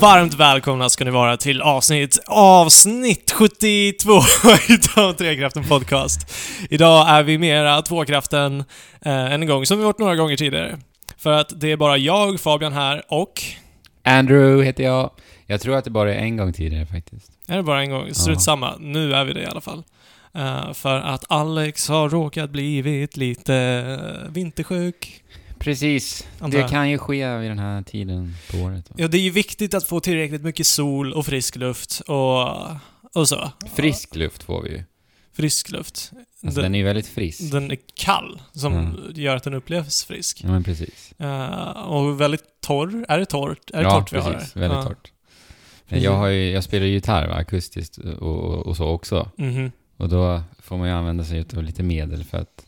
Varmt välkomna ska ni vara till avsnitt, avsnitt 72 utav Trekraften Podcast. Idag är vi mera Tvåkraften eh, än en gång, som vi varit några gånger tidigare. För att det är bara jag, Fabian här och... Andrew heter jag. Jag tror att det bara är en gång tidigare faktiskt. Är det bara en gång? Strunt Ja. samma. Nu är vi det i alla fall. Eh, för att Alex har råkat blivit lite vintersjuk. Precis. Det kan ju ske vid den här tiden på året. Va? Ja, det är ju viktigt att få tillräckligt mycket sol och frisk luft och, och så. Frisk luft får vi ju. Frisk luft. Alltså, den är ju väldigt frisk. Den är kall, som Mm. gör att den upplevs frisk. Ja, men precis. Eh, och väldigt torr. Är det torrt? Är det ja, torrt vi precis. har? Väldigt Ja. torrt. Jag, har ju, jag spelar ju gitarr, va? akustiskt och, och, och så också. Mhm. Och då får man ju använda sig av lite medel för att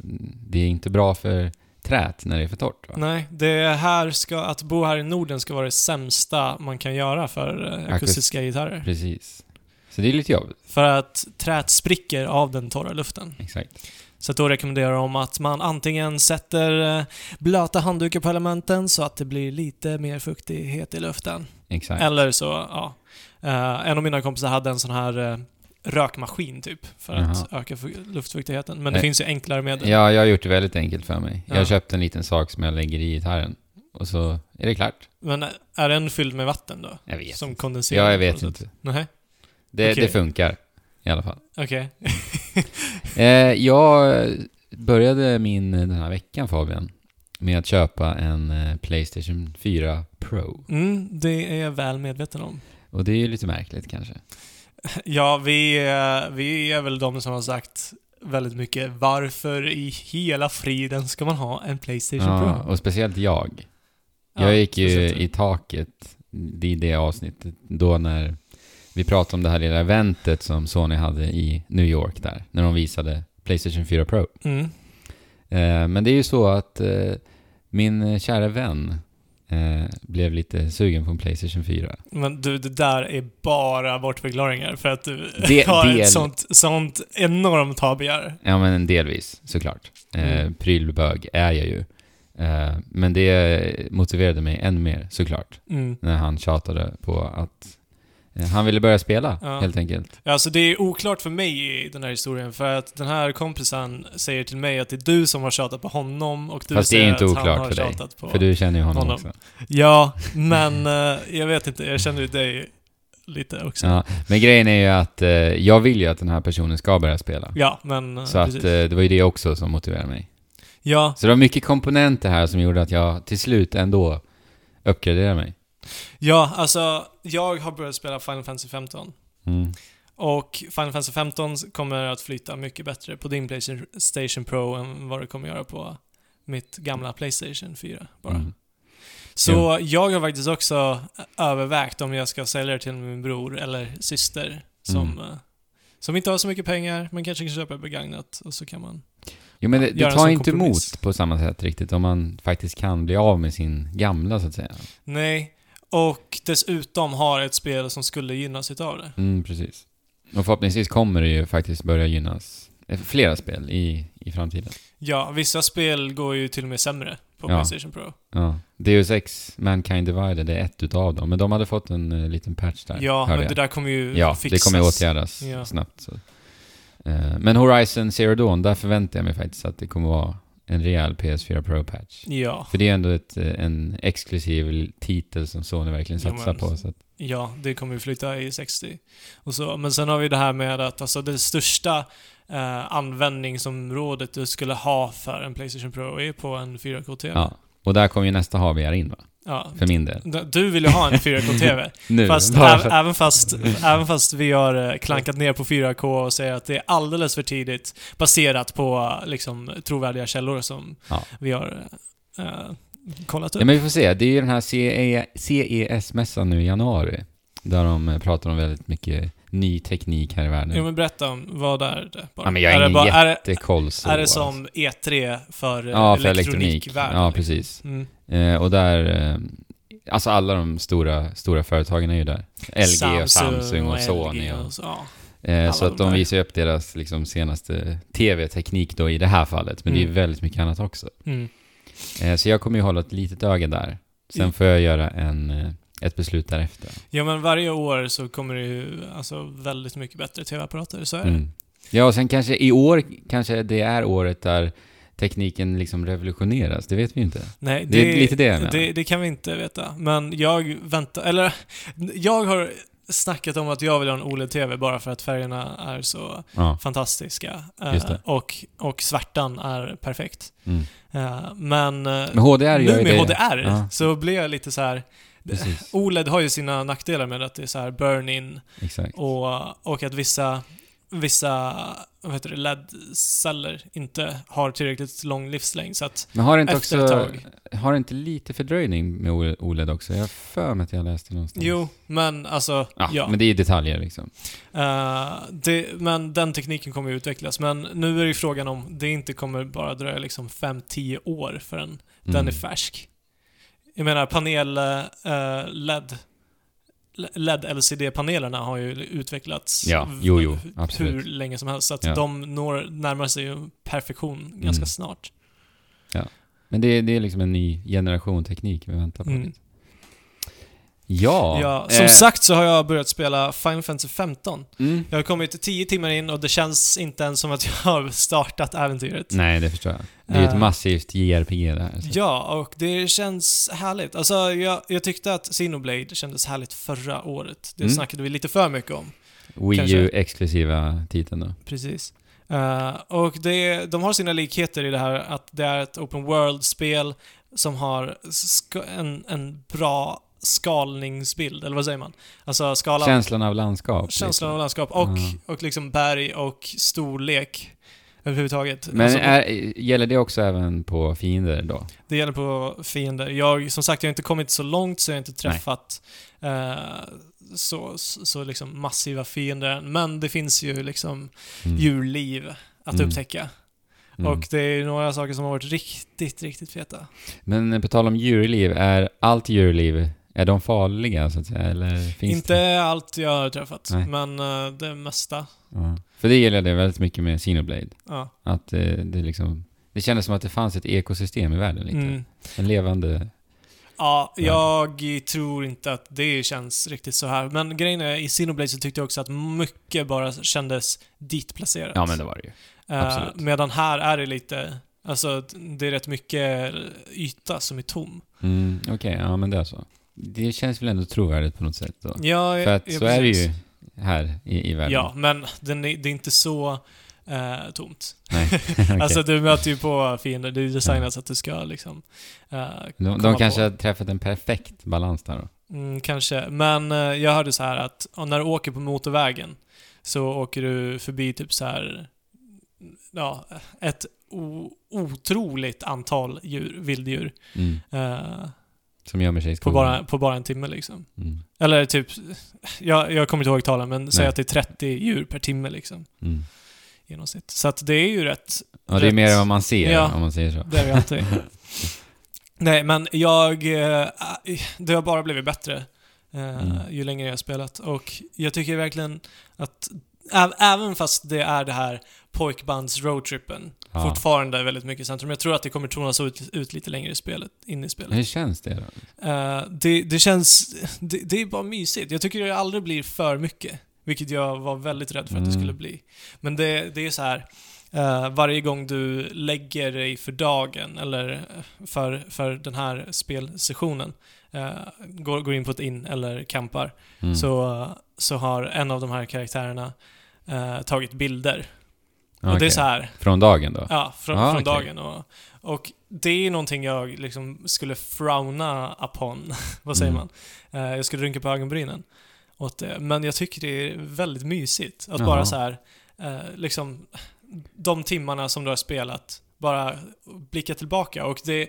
det är inte bra för trät när det är för torrt. Va? Nej, det här ska, att bo här i Norden ska vara det sämsta man kan göra för eh, akustiska gitarrer. Precis. Så det är lite jobbigt. För att trät spricker av den torra luften. Exakt. Så då rekommenderar de att man antingen sätter eh, blöta handdukar på elementen så att det blir lite mer fuktighet i luften. Exakt. Eller så, ja. Eh, en av mina kompisar hade en sån här rökmaskin typ, för att öka fu- luftfuktigheten. Men det Nej. finns ju enklare medel. Ja, jag har gjort det väldigt enkelt för mig. Jag Ja. har köpt en liten sak som jag lägger i gitarren. Och så är det klart. Men är den fylld med vatten då? Jag vet Som kondenserar? Ja, jag vet inte. Nej, Det, Okej. det funkar. I alla fall. okej. Eh, jag började min den här veckan, Fabian, med att köpa en eh, Playstation 4 Pro. Mm, det är jag väl medveten om. Och det är ju lite märkligt kanske. Ja, vi, eh, vi är väl de som har sagt väldigt mycket varför i hela friden ska man ha en Playstation Ja, Pro? och speciellt jag. Ja, Jag gick ju speciellt i taket i det avsnittet då när vi pratade om det här lilla eventet som Sony hade i New York där, när de visade Playstation 4 Pro. Mm. Eh, men det är ju så att eh, min kära vän eh, blev lite sugen på en Playstation 4. Men du, det där är bara bortförklaringar för att du Det- har del- ett sånt, sånt enormt ha-begär. Ja, men delvis såklart. Eh, Mm. Prylbög är jag ju. Eh, men det motiverade mig ännu mer såklart, Mm. när han tjatade på att han ville börja spela, Ja. helt enkelt. Alltså det är oklart för mig i den här historien för att den här kompisen säger till mig att det är du som har tjatat på honom och du Fast det är säger inte oklart för dig. För du känner ju honom, honom. också. Ja, men eh, jag vet inte, jag känner ju dig lite också. Ja, men grejen är ju att eh, jag vill ju att den här personen ska börja spela. Ja, men... eh, Så att eh, det var ju det också som motiverade mig. Ja, Så det var mycket komponenter här som gjorde att jag till slut ändå uppgraderade mig. Ja, alltså jag har börjat spela Final Fantasy 15. Mm. Och Final Fantasy 15 kommer att flyta mycket bättre på din Playstation Pro än vad det kommer göra på mitt gamla Playstation 4 bara. Mm. Så jag har faktiskt också övervägt om jag ska sälja det till min bror eller syster som, Mm. eh, som inte har så mycket pengar men kanske kan köpa begagnat och så kan man... Jo men det, det tar inte kompromiss. emot på samma sätt riktigt om man faktiskt kan bli av med sin gamla så att säga. Nej. Och dessutom har ett spel som skulle gynnas utav det. Mm, precis. Och förhoppningsvis kommer det ju faktiskt börja gynnas eh, flera spel i, i framtiden. Ja, vissa spel går ju till och med sämre på Ja. Playstation Pro. Ja. Deus Ex Mankind Divided är ett utav dem, men de hade fått en eh, liten patch där. Ja, men jag. det där kommer ju Ja, fixas. det kommer ju åtgärdas Ja. snabbt. Så. Eh, Men Horizon Zero Dawn, där förväntar jag mig faktiskt att det kommer vara en rejäl PS4 Pro-patch. Ja, För det är ändå ett, eh, en exklusiv titel som Sony verkligen Ja, satsar men- på. Så att, ja, det kommer ju flytta i 60 och så. Men sen har vi det här med att alltså det största eh, användningsområdet du skulle ha för en Playstation Pro är på en 4K-TV. ja. Och där kommer ju nästa HVR in va? Ja. För min del. Du vill ju ha en 4K-TV. Nu, Fast äv, även, fast, även fast vi har eh, klankat ner på 4K och säger att det är alldeles för tidigt baserat på liksom, trovärdiga källor som Ja. vi har eh, kollat upp. Ja men vi får se. Det är ju den här CE CES-mässan nu i januari. Där de eh, pratar om väldigt mycket ny teknik här i världen. Jo men berätta om, vad är det? Bara? Ja, men jag är ingen bara, är, det, Jättekoll så. är det som E3 för, Ja, för elektronik. elektronikvärlden? Ja, precis. Mm. Eh, och där... Eh, alltså alla de stora, stora företagen är ju där. LG och Samsung och, Sony. LG Och, så, ja. eh, så att de de visar upp deras liksom, senaste TV-teknik då i det här fallet. Men det är Mm. väldigt mycket annat också. Mm. Eh, så jag kommer ju hålla ett litet öga där. Sen Mm. får jag göra en, eh, ett beslut därefter. Ja, men varje år så kommer det ju alltså väldigt mycket bättre TV-apparater, så är det. Mm. Ja, och sen kanske i år kanske det är året där tekniken liksom revolutioneras. Det vet vi inte. Nej, Det är lite det jag menar. det, det kan vi inte veta. Men jag väntar, eller jag har snackat om att jag vill ha en OLED-TV bara för att färgerna är så Ja. fantastiska. Eh, det. Och, och svärtan är perfekt. Mm. Eh, Men, eh, Men HDR nu ju med det. HDR Ja. så blir jag lite så här. Precis, OLED har ju sina nackdelar med att det är så här burn-in och, och att vissa, vissa vad heter det, LED-celler inte har tillräckligt lång livslängd. Så att Men har det inte efter ett också, tag. har det inte lite fördröjning med OLED också? Jag har för mig att jag läste någonstans. Jo, men alltså, Ja, ja. men det är detaljer liksom. Eh, det, men den tekniken kommer ju utvecklas. Men nu är det ju frågan om det inte kommer bara dröja liksom 5-10 år förrän den Mm. är färsk. Jag menar panel eh, LED LED LCD-panelerna har ju utvecklats Ja, jo, jo, hur länge som helst. Så att Ja. de når, närmar sig ju perfektion ganska Mm. snart. Men det, är- det är liksom en ny generation teknik vi väntar på. Mm. Ja. Ja, som eh, sagt så har jag börjat spela Final Fantasy 15. Mm. Jag har kommit 10 timmar in och det känns inte ens som att jag har startat äventyret. Nej, det förstår jag. Det är ju ett Eh. massivt JRPG det här. Så. Ja, och det känns härligt. Alltså, jag, jag tyckte att Xenoblade kändes härligt förra året. Det Mm. snackade vi lite för mycket om. Wii. U-exklusiva titeln då. Precis. Eh, och det, de har sina likheter i det här att det är ett open world-spel som har en, en bra skalningsbild, eller vad säger man? Alltså skalan... Känslan av landskap. känslan av liksom. landskap och, Ja. och liksom berg och storlek överhuvudtaget. Men alltså, är, gäller det också även på fiender då? Det gäller på fiender. Jag, som sagt, jag har inte kommit så långt så jag har inte träffat eh, så, så, så liksom massiva fiender än. Men det finns ju liksom Mm. djurliv att Mm. upptäcka. Mm. Och det är några saker som har varit riktigt, riktigt feta. Men på tal om djurliv, är allt djurliv, är de farliga så att säga? Eller finns inte det? allt jag har träffat, Nej. men eh, det mesta. Ja. För det gäller det väldigt mycket med Xenoblade. Ja. Att eh, det liksom... Det kändes som att det fanns ett ekosystem i världen lite. Mm. En levande... Ja, Ja. jag tror inte att det känns riktigt så här. Men grejen är, i Xenoblade så tyckte jag också att mycket bara kändes ditplacerat. Ja men det var det ju. Eh, absolut. medan här är det lite, alltså det är rätt mycket yta som är tom. Mm, Okej, ja men det är så. Det känns väl ändå trovärdigt på något sätt då. Ja, För att ja, så är det ju här i, i världen. Ja, men den är, det är inte så eh, tomt. Nej. Alltså du möter ju på fiender, det är designat så att du ska liksom... eh, de, de kanske på. har träffat en perfekt balans där då. Mm, kanske. Men eh, jag hörde så här att när du åker på motorvägen så åker du förbi typ så här ja, ett otroligt antal djur, vilddjur Mm. eh, Som gömmer sig i på, bara, på bara en timme liksom. Mm. Eller typ, jag, jag kommer inte ihåg talen, men säg att det är 30 djur per timme liksom. Mm. Genomsnitt. Så att det är ju rätt, Ja, det är Rätt. mer än vad man ser, Ja. om man säger så. det är det alltid. Nej, men jag... eh, Det har bara blivit bättre eh, Mm. ju längre jag har spelat. Och jag tycker verkligen att även fast det är det här pojkbands roadtrippen Ja. fortfarande väldigt mycket i centrum. Jag tror att det kommer tonas ut, ut lite längre i spelet, in i spelet. Hur känns det då? Eh, det, det känns... Det, det är bara mysigt. Jag tycker det aldrig blir för mycket. Vilket jag var väldigt rädd för att det Mm. skulle bli. Men det, det är så här. eh, varje gång du lägger dig för dagen, eller eh, för, för den här spelsessionen, eh, går, går in på ett in eller campar, Mm. så, så har en av de här karaktärerna eh, tagit bilder. Ja, Och det är så här. Från dagen då? Ja, från, Ah, från okej. dagen. Och, och det är någonting jag liksom skulle frowna upon. Vad säger Mm. man? Eh, jag skulle rynka på ögonbrynen åt det. Men jag tycker det är väldigt mysigt att Jaha. bara så här, eh, liksom, de timmarna som du har spelat, bara blicka tillbaka. Och det,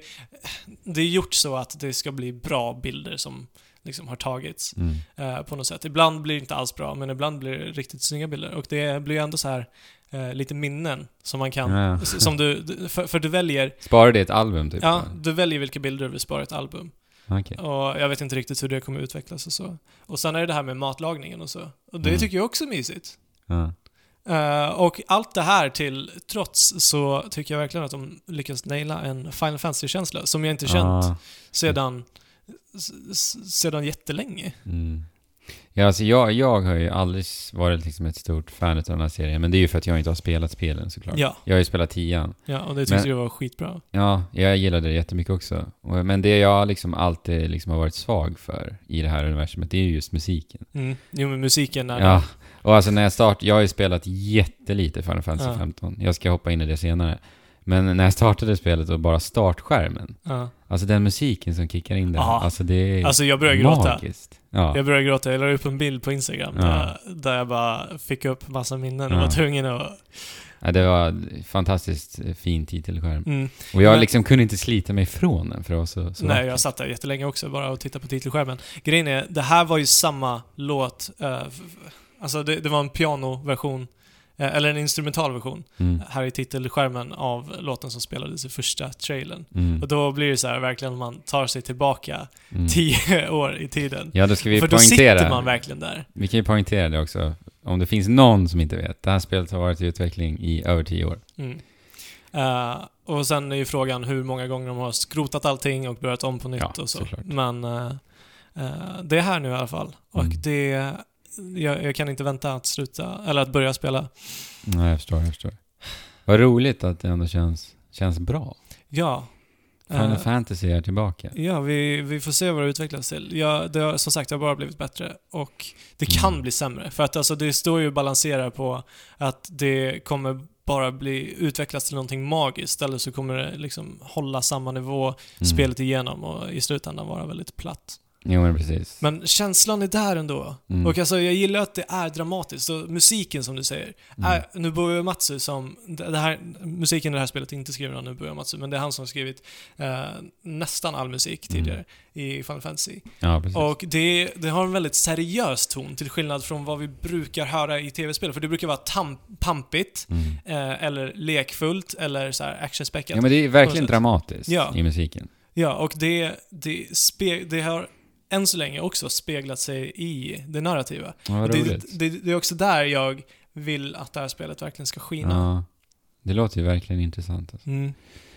det är gjort så att det ska bli bra bilder som liksom har tagits Mm. eh, på något sätt. Ibland blir det inte alls bra, men ibland blir det riktigt snygga bilder. Och det blir ändå så här eh, lite minnen som man kan... Ja, Som du, för, för du väljer... Sparar det ett album typ? Ja, du väljer vilka bilder du vill spara i ett album. Okej. Och jag vet inte riktigt hur det kommer utvecklas och så. Och sen är det det här med matlagningen och så. Och det Mm. tycker jag också är mysigt. Ja. Eh, och allt det här till trots så tycker jag verkligen att de lyckas naila en Final Fantasy-känsla som jag inte känt Ah, sedan sedan jättelänge. Mm. Ja, alltså jag, jag har ju aldrig varit liksom ett stort fan av den här serien, men det är ju för att jag inte har spelat spelen såklart. Ja, Jag har ju spelat tian. ja och det tyckte Men- du var skitbra. Ja, jag gillade det jättemycket också. Men det jag liksom alltid liksom har varit svag för i det här universumet, det är ju just musiken. Mm. Jo, men musiken är... Ja, och alltså när jag start, jag har ju spelat jättelite Final Fantasy Ja. 15. Jag ska hoppa in i det senare. Men när jag startade spelet och bara startskärmen, Ja. Alltså den musiken som kickar in där, Ja. alltså det är Alltså jag började gråta. magiskt. Ja. Jag började gråta. Jag la upp en bild på Instagram Ja. där, där jag bara fick upp massa minnen och Ja. var tvungen att... ja, det var fantastiskt fin titelskärm. Mm. Och jag Men- liksom kunde inte slita mig ifrån den för det var så, så Nej, vackert. jag satt där jättelänge också bara och tittade på titelskärmen. Grejen är, det här var ju samma låt. eh, f- alltså det, det var en pianoversion, eh, eller en instrumental version, Mm. här i titelskärmen av låten som spelades i första trailern. Mm. Och då blir det så här verkligen man tar sig tillbaka Mm. tio år i tiden. Ja, då ska vi För då sitter poängtera. man verkligen där. Vi kan ju poängtera det också. Om det finns någon som inte vet. Det här spelet har varit i utveckling i över tio år. Mm. Eh, och sen är ju frågan hur många gånger de har skrotat allting och börjat om på nytt Ja, och så. såklart. Men eh, eh, det är här nu i alla fall. Och Mm. det... Jag, jag kan inte vänta att sluta, eller att börja spela. Nej, jag förstår, jag förstår. Vad roligt att det ändå känns, känns bra. Ja. Final Eh, Fantasy är tillbaka. Ja, vi, vi får se vad det utvecklas till. Ja, det har, som sagt, det har bara blivit bättre. Och det kan Mm. bli sämre. För att alltså, det står ju balanserar på att det kommer bara bli utvecklas till någonting magiskt. Eller så kommer det liksom hålla samma nivå Mm. spelet igenom och i slutändan vara väldigt platt. Jo, men precis. Men känslan är där ändå. Mm. Och alltså, jag gillar att det är dramatiskt. Och musiken som du säger. Mm. Är Nobuo Uematsu som... Det här, musiken i det här spelet är inte skriven av Nobuo Uematsu, men det är han som har skrivit eh, nästan all musik Mm. tidigare i Final Fantasy. Ja, precis. Och det, det har en väldigt seriös ton, till skillnad från vad vi brukar höra i tv-spel. För det brukar vara tam, pampigt, Mm. eh, eller lekfullt, eller så här actionspäckat. Ja, men det är verkligen dramatiskt Ja. i musiken. Ja, och det, det, spe, det har än så länge också speglat sig i det narrativa. Ja, Det, det, det är också där jag vill att det här spelet verkligen ska skina. Ja. Det låter ju verkligen intressant. Alltså. Mm.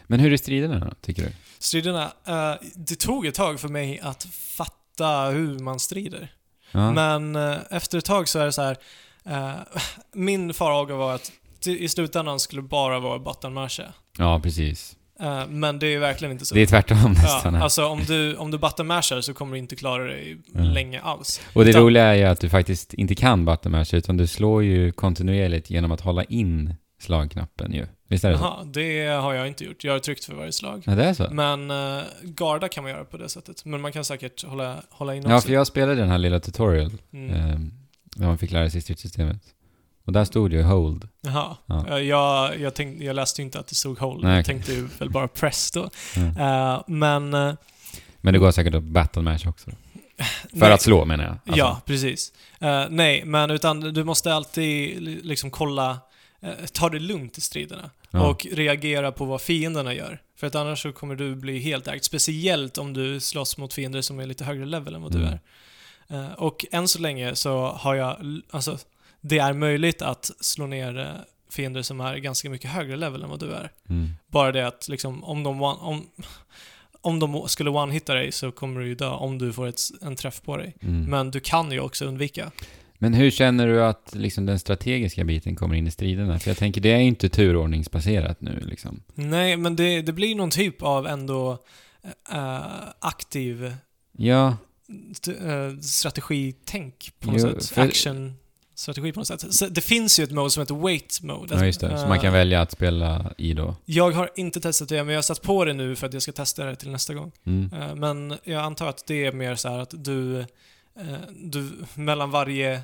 Men hur är striderna då, tycker du? Striderna, eh, det tog ett tag för mig att fatta hur man strider. Ja. Men eh, efter ett tag så är det så här. eh, min farhåga var att i slutändan skulle bara vara buttonmasha. ja, precis. Uh, men det är verkligen inte så. Det är tvärtom ja, nästan här. alltså om du, om du buttonmashar så kommer du inte klara dig Mm. länge alls. Och det utan- roliga är ju att du faktiskt inte kan buttonmasha, utan du slår ju kontinuerligt genom att hålla in slagknappen ju. Visst är det så? Jaha, det har jag inte gjort. Jag har tryckt för varje slag. Ja, det är så? Men uh, garda kan man göra på det sättet. Men man kan säkert hålla, hålla in Ja, också. för jag spelade den här lilla tutorial, Mm. eh, där man fick lära sig stridssystemet. Och där stod ju hold. Jaha. Ja. Jag, jag, tänkte, jag läste inte att det stod hold. Nej, jag okej. tänkte ju väl bara press då. Mm. Eh, men... eh, Men det går säkert att battle-mash också. då. För nej. att slå menar jag. Alltså. Ja, precis. Eh, nej, men utan du måste alltid li- liksom kolla, eh, ta det lugnt i striderna. Ja. Och reagera på vad fienderna gör. För att annars så kommer du bli helt ägd. Speciellt om du slåss mot fiender som är lite högre level än vad du Mm. är. Eh, och än så länge så har jag, alltså, det är möjligt att slå ner eh, fiender som är ganska mycket högre level än vad du är. Mm. Bara det att liksom, om de, one, om, om de skulle one-hitta dig så kommer du ju dö om du får ett, en träff på dig. Mm. Men du kan ju också undvika. Men hur känner du att liksom, den strategiska biten kommer in i striderna? För jag tänker, det är inte turordningsbaserat nu liksom. Nej, men det, det blir någon typ av ändå eh, aktiv Ja, st- eh, strategitänk på något Jo, sätt. för- Action-strategi på något sätt. Så det finns ju ett mode som heter Wait Mode. ja just det. Så man kan Eh, välja att spela i då. Jag har inte testat det, men jag har satt på det nu för att jag ska testa det till nästa gång. Mm. Eh, Men jag antar att det är mer så här att du, eh, du mellan varje,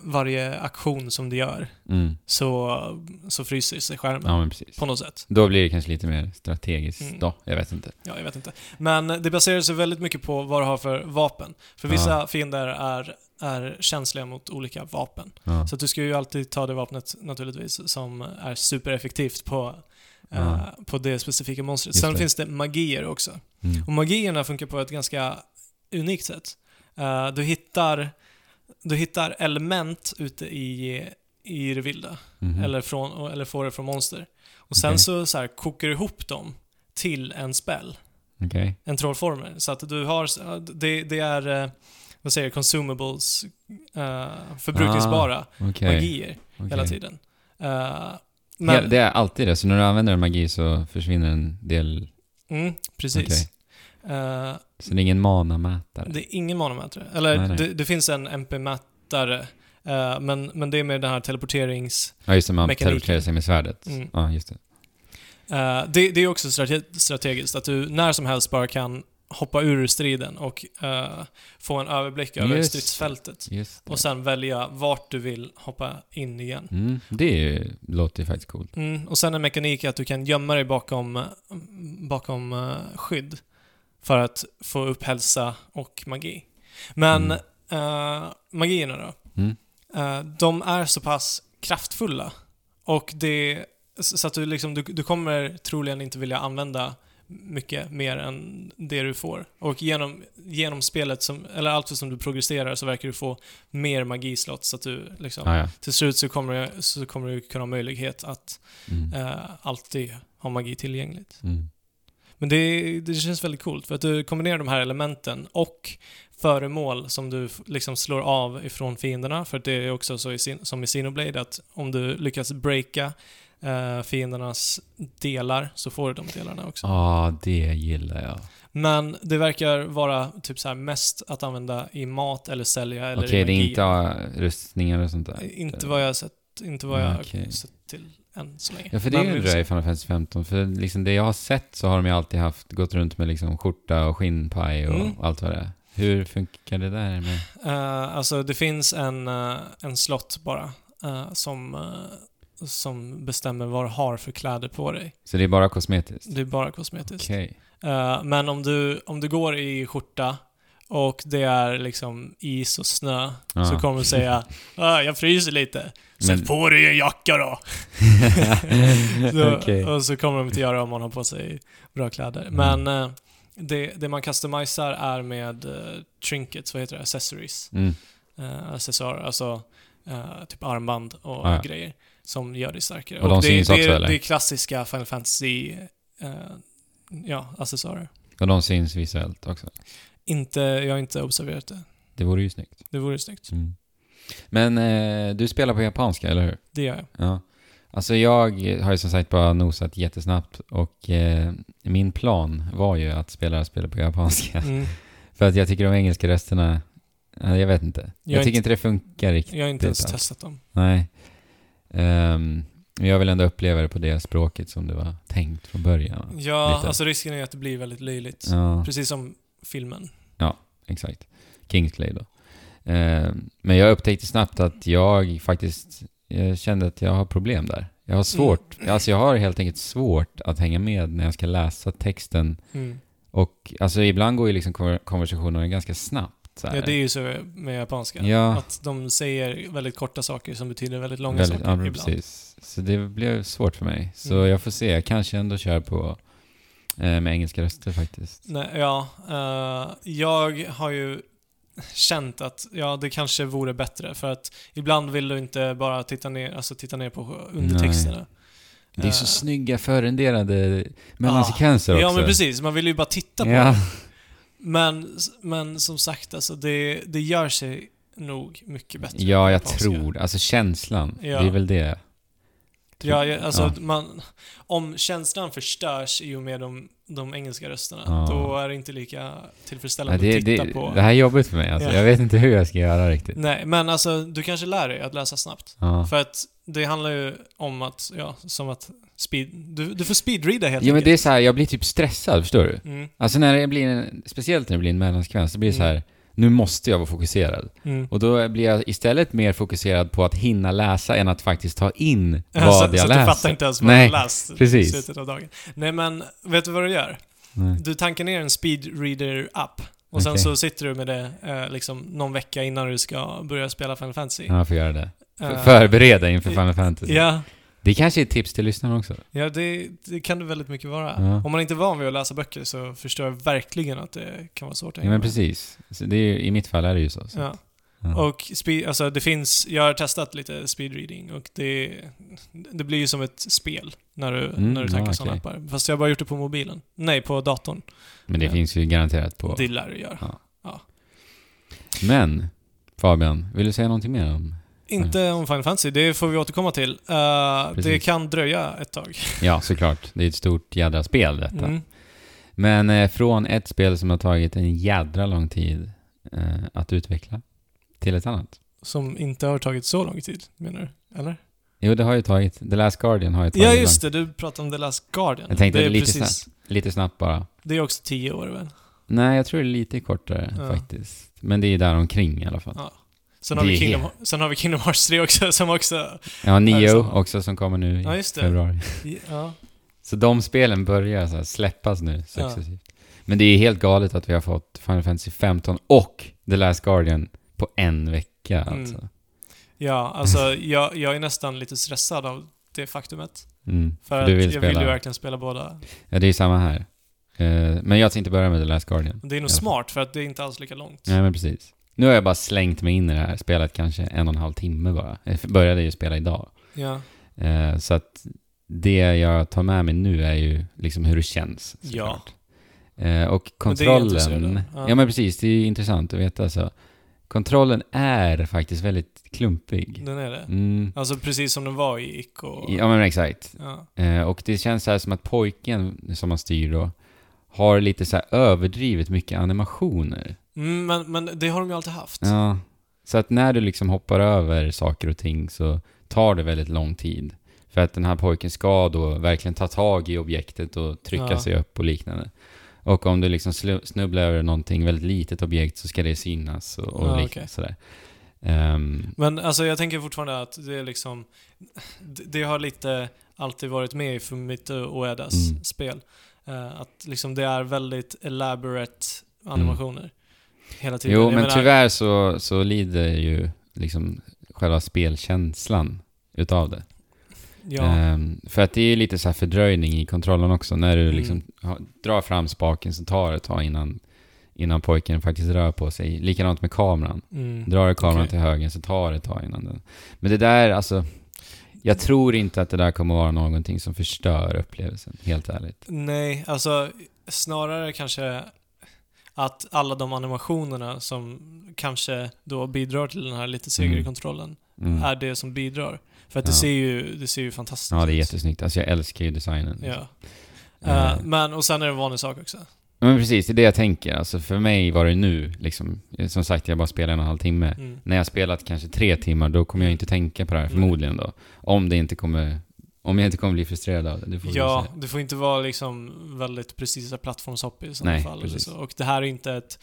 varje aktion som du gör Mm. så, så fryser sig skärmen. Ja. På något sätt. Då blir det kanske lite mer strategiskt Mm. då. Jag vet inte. Ja, jag vet inte. Men det baserar sig väldigt mycket på vad du har för vapen. För vissa fiender är, är känsliga mot olika vapen. Ja. Så du ska ju alltid ta det vapnet naturligtvis som är supereffektivt på, eh, Ja. på det specifika monstret. Just Sen det. finns det magier också. Mm. Och magierna funkar på ett ganska unikt sätt. Eh, du, hittar, du hittar element ute i, i det vilda. Mhm. Eller, från, eller får det från monster. Och sen Okej. så, så här, kokar du ihop dem till en spell. Okej. en trollformel. Så att du har, det, det är, eh, vad säger consumables, eh, förbrukningsbara Okej. magier okej. hela tiden. Ja, men, det är alltid det, så när du använder en magi så försvinner en del... mm, precis. Eh, Så det är ingen manamätare? det är ingen manamätare. Eller Nej, nej. Det, det finns en MP-mätare, men, men det är med den här teleporterings... Ja, just det, man teleporterar sig med svärdet. Mm. Ja, just det. Det, det är också strate strategiskt, att du när som helst bara kan hoppa ur striden och eh, få en överblick över Just stridsfältet. Just. Och sen välja vart du vill hoppa in igen. Mm, det låter ju faktiskt coolt. Mm, och sen en mekanik är att du kan gömma dig bakom, bakom eh, skydd för att få upp hälsa och magi. Men Mm. eh, magierna då? Mm. Eh, de är så pass kraftfulla och det så att du liksom, du, du kommer troligen inte vilja använda mycket mer än det du får. Och genom, genom spelet, som, eller allt som du progresserar, så verkar du få mer magislott så att du liksom, Ah, ja. till slut så kommer, så kommer du kunna ha möjlighet att Mm. eh, alltid ha magi tillgängligt. Mm. Men det, det känns väldigt coolt för att du kombinerar de här elementen och föremål som du liksom slår av ifrån fienderna. För att det är också så i, som i Xenoblade att om du lyckas breaka eh, fiendernas delar så får du de delarna också. Ja, det gillar jag. Men det verkar vara typ så här mest att använda i mat eller sälja eller Okej, i det är inte ah, rustningar och sånt där? Inte vad jag har sett, inte vad jag har Okej. sett till än så länge. Ja, för det Men är ju vi får det i. Final Fantasy 15. För liksom det jag har sett så har de ju alltid haft, gått runt med liksom skjorta och skinnpaj och Mm. allt vad det är. Hur funkar det där med... Eh, alltså det finns en, uh, en slott bara eh, som, eh, som bestämmer vad du har för kläder på dig. Så det är bara kosmetiskt? Det är bara kosmetiskt. Okej. Eh, men om du, om du går i skjorta och det är liksom is och snö Ja. så kommer du säga ah, jag fryser lite. Sätt Men- på dig en jacka då! så, Okej. Och så kommer de inte göra om man har på sig bra kläder. Mm. Men eh, det, det man customisar är med uh, trinkets, vad heter det? Accessories. Mm. uh, accessoarer, alltså typ armband och Ah, ja. grejer som gör dig starkare. Och de det, syns det, också, är- eller? Det är klassiska Final Fantasy, eh, ja, accessoarer. Och de syns visuellt också? Inte, jag har inte observerat det. Det vore ju snyggt. Det vore snyggt. Mm. Men eh, du spelar på japanska, eller hur? Det gör jag. Ja. Alltså jag har ju som sagt bara nosat jättesnabbt och eh, min plan var ju att spela spel på japanska. Mm. För att jag tycker de engelska rösterna, ja, jag vet inte. Jag, Jag tycker inte- inte det funkar riktigt. Jag har inte ens alltså. testat dem. Nej. Men jag vill ändå uppleva det på det språket som det var tänkt från början. Ja, Lite. alltså risken är att det blir väldigt löjligt. Ja, Precis som filmen. exakt. Kingsley då. Ehm, men jag upptäckte snabbt att jag faktiskt jag kände att jag har problem där. Jag har svårt, alltså jag har helt enkelt svårt att hänga med när jag ska läsa texten. Mm. Och alltså ibland går ju liksom konver- konversationerna ganska snabbt. Ja, det är ju så med japanska. Ja. Att de säger väldigt korta saker som betyder väldigt långa Väldigt, saker ja, ibland. precis. Så det blev svårt för mig. Så Mm. jag får se. Jag kanske ändå kör på eh, med engelska röster faktiskt. Nej, ja, eh, jag har ju känt att ja, det kanske vore bättre för att ibland vill du inte bara titta ner, alltså titta ner på undertexterna. Det är så Eh, snygga förrenderade mellansekvenser Ja, också. men precis. Man vill ju bara titta på Ja. Det. Men, men som sagt, alltså det, det gör sig nog mycket bättre. ja, jag tror Alltså känslan. Ja. Det är väl det. Ja, alltså Ja. Man, om känslan förstörs i och med de, de engelska rösterna, Ja. då är det inte lika tillfredsställande det, att titta det, på. det här är jobbigt för mig. Alltså. Ja. Jag vet inte hur jag ska göra riktigt. Nej, men alltså du kanske lär dig att läsa snabbt. För att det handlar ju om att, ja, som att speed, du, du får speedreada helt Ja, men det är så här, jag blir typ stressad, förstår du? Mm, Alltså när det blir en, speciellt när det blir en mellansekvens, så blir det så här, nu måste jag vara fokuserad. mm. Och då blir jag istället mer fokuserad på att hinna läsa än att faktiskt ta in vad så, jag så läser. du fattar inte ens vad Nej, du läst precis. i slutet av dagen. Nej men, vet du vad du gör? Nej. Du tankar ner en speedreader-app. Och sen så sitter du med det eh, liksom någon vecka innan du ska börja spela Final Fantasy. Ja, jag får göra det. Eh, F- Förbereda inför Final Fantasy. Ja, Det kanske är ett tips till lyssnarna också. ja det, det kan det väldigt mycket vara. Ja. Om man inte är van vid att läsa böcker så förstår jag verkligen att det kan vara svårt att Ja, men precis. Så det är, I mitt fall är det ju så. så. Ja. Ja. Och speed, alltså det finns, jag har testat lite speedreading och det, det blir ju som ett spel när du, Mm, när du tankar ja, sådana okej. appar. Fast jag har bara gjort det på mobilen. Nej, på datorn. Men det finns ju garanterat på... Det lär du göra. Ja. Men, Fabian, vill du säga någonting mer om... Inte om Final Fantasy, det får vi återkomma till. Uh, det kan dröja ett tag. Ja, såklart. Det är ett stort jädra spel detta. Mm. Men eh, från ett spel som har tagit en jädra lång tid eh, att utveckla till ett annat. Som inte har tagit så lång tid, menar du? Eller? Jo, det har ju tagit... The Last Guardian har ju tagit Ja, just det. Du pratade om The Last Guardian. Jag tänkte det är lite precis, Lite snabbt bara. Det är också tio år väl? Nej, jag tror det är lite kortare Ja. faktiskt. Men det är där omkring i alla fall. Ja. Sen har, vi Kingdom, sen har vi Kingdom Hearts 3 också, som också... Ja, Ja, samma. också som kommer nu i Ja, februari. Ja. Så de spelen börjar så här släppas nu successivt. Men det är helt galet att vi har fått Final Fantasy 15 och The Last Guardian på en vecka Mm. alltså. Ja, alltså jag, jag är nästan lite stressad av det faktumet. Mm. För du vill jag spela... vill ju verkligen spela båda. Ja, det är samma här. Eh, men jag tänkte börja med The Last Guardian. Det är nog smart, för att det är inte alls lika långt. Nej, men precis. Nu har jag bara slängt mig in i det här spelet kanske en och en halv timme bara. Jag började ju spela idag. Ja. Eh, så att det jag tar med mig nu är ju liksom hur det känns. Ja. Eh, och kontrollen... Ja. Ja. men precis, det är ju intressant att veta så. Kontrollen är faktiskt väldigt klumpig. Den är det. Mm. Alltså precis som den var i Ick och... Ja men exakt. Ja. Eh, och det känns så här som att pojken som man styr då har lite så överdrivet mycket animationer. Mm, men, men det har de ju alltid haft. Ja. Så att när du liksom hoppar över saker och ting så tar det väldigt lång tid. För att den här pojken ska då verkligen ta tag i objektet och trycka Ja. sig upp och liknande. Och om du liksom snubblar över någonting väldigt litet objekt så ska det synas och, och Ja, okej. sådär. Ehm, Men alltså jag tänker fortfarande att det är liksom... Det, har lite alltid varit med i Fumito Uedas Mm. spel. Eh, att liksom det är väldigt elaborate animationer. Hela tiden. jo, Jag men menar- tyvärr så, så lider ju liksom själva spelkänslan utav det. Ja. Ehm, för att det är lite så här fördröjning i kontrollen också. När du Mm. liksom har, drar fram spaken så tar det ett tag innan, innan pojken faktiskt rör på sig. Likadant med kameran. Mm. Drar du kameran Okej. till höger så tar det ett tag innan den... Men det där, alltså... Jag tror inte att det där kommer vara någonting som förstör upplevelsen, helt ärligt. Nej, alltså snarare kanske att alla de animationerna som kanske då bidrar till den här lite segare Mm. kontrollen Mm. är det som bidrar. För att det, Ja. ser ju, det ser ju fantastiskt Ja, det är ut. jättesnyggt. Alltså jag älskar ju designen. Ja. Eh, men, och sen är det en vanlig sak också. Men precis, det är det jag tänker. Alltså för mig var det nu, liksom, som sagt, jag bara spelade en och en halv timme. Mm. När jag spelat kanske tre timmar, då kommer jag inte tänka på det här, Nej. förmodligen då. Om det inte kommer... Om jag inte kommer bli frustrerad av det, det får Ja, det får inte vara liksom väldigt precisa plattformshopp i sådana fall. Precis. så. Och det här är inte ett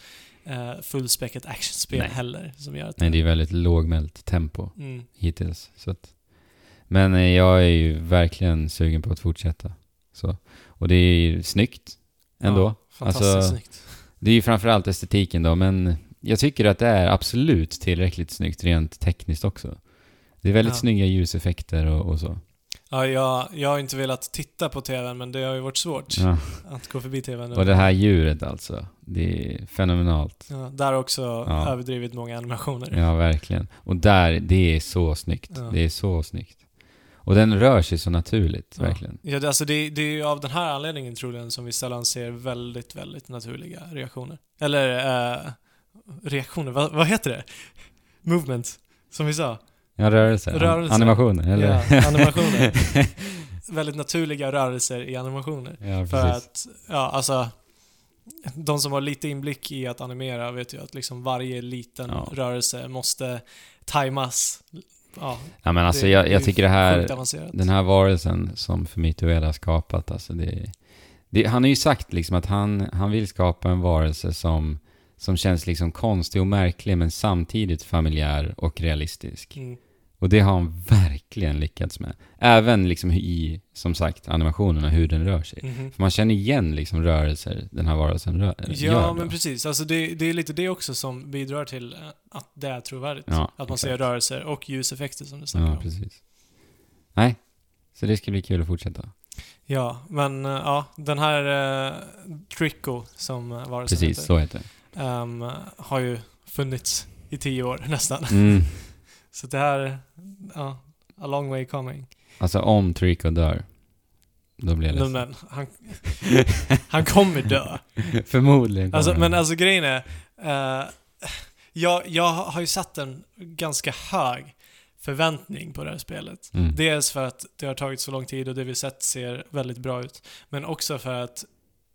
uh, fullspäckat actionspel Nej. heller. Som gör att Nej, det är väldigt lågmält tempo mm. hittills. Så att, men eh, jag är ju verkligen sugen på att fortsätta. Så. Och det är ju snyggt ändå. Ja, fantastiskt Alltså, snyggt. Det är ju framförallt estetiken då, men jag tycker att det är absolut tillräckligt snyggt rent tekniskt också. Det är väldigt Ja. snygga ljuseffekter och, och så. Ja, jag, jag har inte velat titta på TVn, men det har ju varit svårt Ja. att gå förbi TVn. Och det här djuret alltså, det är fenomenalt. Ja, där också Ja. överdrivit många animationer. Ja, verkligen. Och där, det är så snyggt. Det är så snyggt. Och den rör sig så naturligt, Ja. verkligen. Ja, det, alltså det, det är ju av den här anledningen troligen som vi sällan ser väldigt, väldigt naturliga reaktioner. Eller eh, reaktioner, vad, vad heter det? Movement, som vi sa. Ja, rörelse. Rörelse. Animationer, eller? Ja, animationer. väldigt naturliga rörelser i animationer. ja, För att, ja alltså, de som har lite inblick i att animera vet ju att liksom varje liten Ja. rörelse måste tajmas. Ja, Ja, men alltså det- jag, det jag är tycker det här, den här varelsen som Fumito har skapat, alltså det, det... Han har ju sagt liksom att han, han vill skapa en varelse som, som känns liksom konstig och märklig, men samtidigt familjär och realistisk. Mm. Och det har han verkligen lyckats med. Även liksom i, som sagt, animationerna, hur den rör sig. Mhm. För man känner igen liksom rörelser den här varelsen rör, gör. Ja, men precis. Alltså det, det är lite det också som bidrar till eh, att det är trovärdigt. Ja, att man exakt. ser rörelser och ljuseffekter som du snackar Ja, om. precis. Nej, så det ska bli kul att fortsätta. Ja, men eh, ja, den här uh, Trico som varelsen Precis, heter, så heter det. ehm, har ju funnits i tio år nästan. Mm. Så det här, ja, a long way coming. Alltså om Trico dör, då blir jag ledsen. men han, han kommer dö. Förmodligen kommer Alltså, han. men alltså grejen är, eh, jag, jag har ju satt en ganska hög förväntning på det här spelet. Mm. Dels för att det har tagit så lång tid och det vi sett ser väldigt bra ut. Men också för att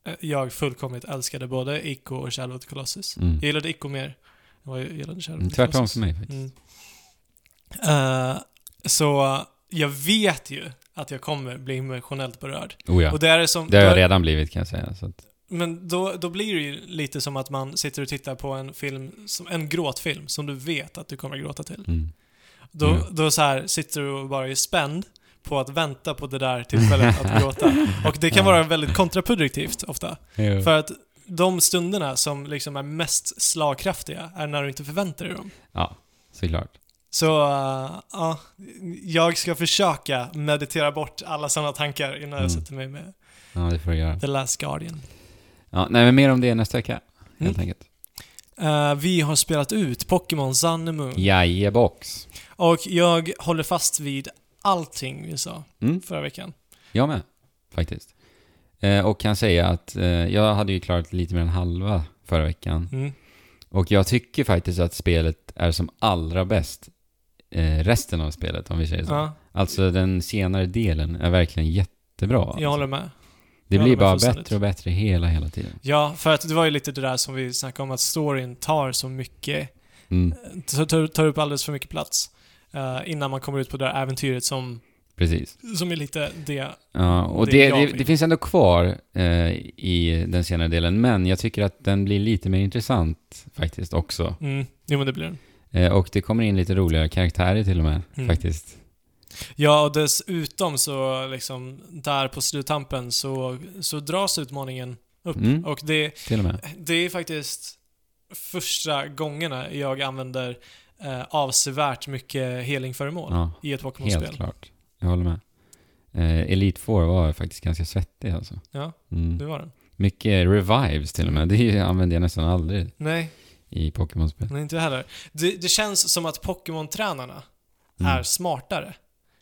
eh, jag fullkomligt älskade både Ico och Shadow of the Colossus. Mm. Jag gillade Ico mer än vad jag gillade Shadow of the Tvärtom Colossus. för mig faktiskt. Mm. Eh, så jag vet ju att jag kommer bli emotionellt berörd. Oh ja. Och det är som... Det har jag redan blivit kan jag säga. Att, Men då, då blir det ju lite som att man sitter och tittar på en film, som, en gråtfilm, som du vet att du kommer att gråta till. mm. Då, Mm. då så här sitter du och bara är spänd på att vänta på det där tillfället att gråta. Och det kan vara väldigt kontraproduktivt ofta. Jo. För att de stunderna som liksom är mest slagkraftiga är när du inte förväntar dig dem. Ja, såklart. Så, uh, ja, jag ska försöka meditera bort alla sådana tankar innan jag Mm. sätter mig med Ja, det får göra. The Last Guardian. Ja, nej, men mer om det nästa vecka. Helt Mm. enkelt. Eh, vi har spelat ut Pokémon Sun and Moon. Jajebox. Och jag håller fast vid allting vi sa Mm, förra veckan. jag med. Faktiskt. Eh, och kan säga att eh, jag hade ju klarat lite mer än halva förra veckan. Mm. Och jag tycker faktiskt att spelet är som allra bäst eh, resten av spelet, om vi säger så. Ja, Alltså den senare delen är verkligen jättebra. Alltså. jag håller med. det blir bara bättre och bättre hela, hela tiden. Ja, för att det var ju lite det där som vi snackade om, att storyn tar så mycket, Mm, tar, tar, tar upp alldeles för mycket plats. eh, innan man kommer ut på det där äventyret som, precis. som är lite det. Ja, och Det det, det, det finns ändå kvar eh, i den senare delen, men jag tycker att den blir lite mer intressant faktiskt också. Mm, jo men det blir den. Eh, och det kommer in lite roligare karaktärer till och med, Mm. faktiskt. Ja, och dessutom så liksom, där på sluttampen så, så dras utmaningen upp. Mm. Och det, Till och med. det är faktiskt första gångerna jag använder eh, avsevärt mycket healingföremål Ja, i ett helt Pokémon-spel. klart. Jag håller med. Eh, Elite Four var faktiskt ganska svettig alltså. Ja, Mm. det var den. Mycket revives till och med. Det använder jag nästan aldrig Nej, i Pokémon-spel. nej inte heller. Det, det känns som att Pokémon-tränarna Mm. är smartare.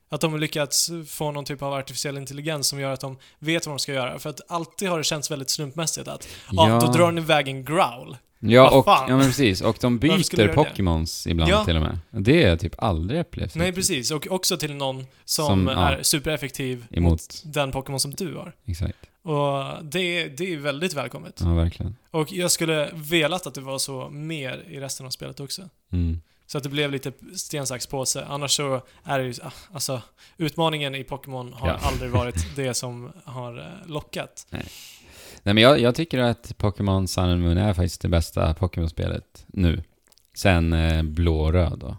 Att de har lyckats få någon typ av artificiell intelligens som gör att de vet vad de ska göra. För att alltid har det känts väldigt slumpmässigt att ja, då drar den iväg en growl. Ja, Vad och, fan? ja men precis. Och de byter jag? Pokémons ibland Ja. till och med. Det jag typ aldrig upplevt. Nej, precis. Och också till någon som, Som, ja. är supereffektiv Emot. den Pokémon som du har. Exakt. Och det, det är väldigt välkommet. Ja, verkligen. Och jag skulle velat att det var så mer i resten av spelet också. Mm. Så att det blev lite sten, sax, påse. Annars så är det ju, ah, alltså, utmaningen i Pokémon har Ja. aldrig varit det som har eh, lockat. Nej men jag, jag tycker att Pokémon Sun and Moon är faktiskt det bästa Pokémon-spelet nu. Sen eh, blå och röd då.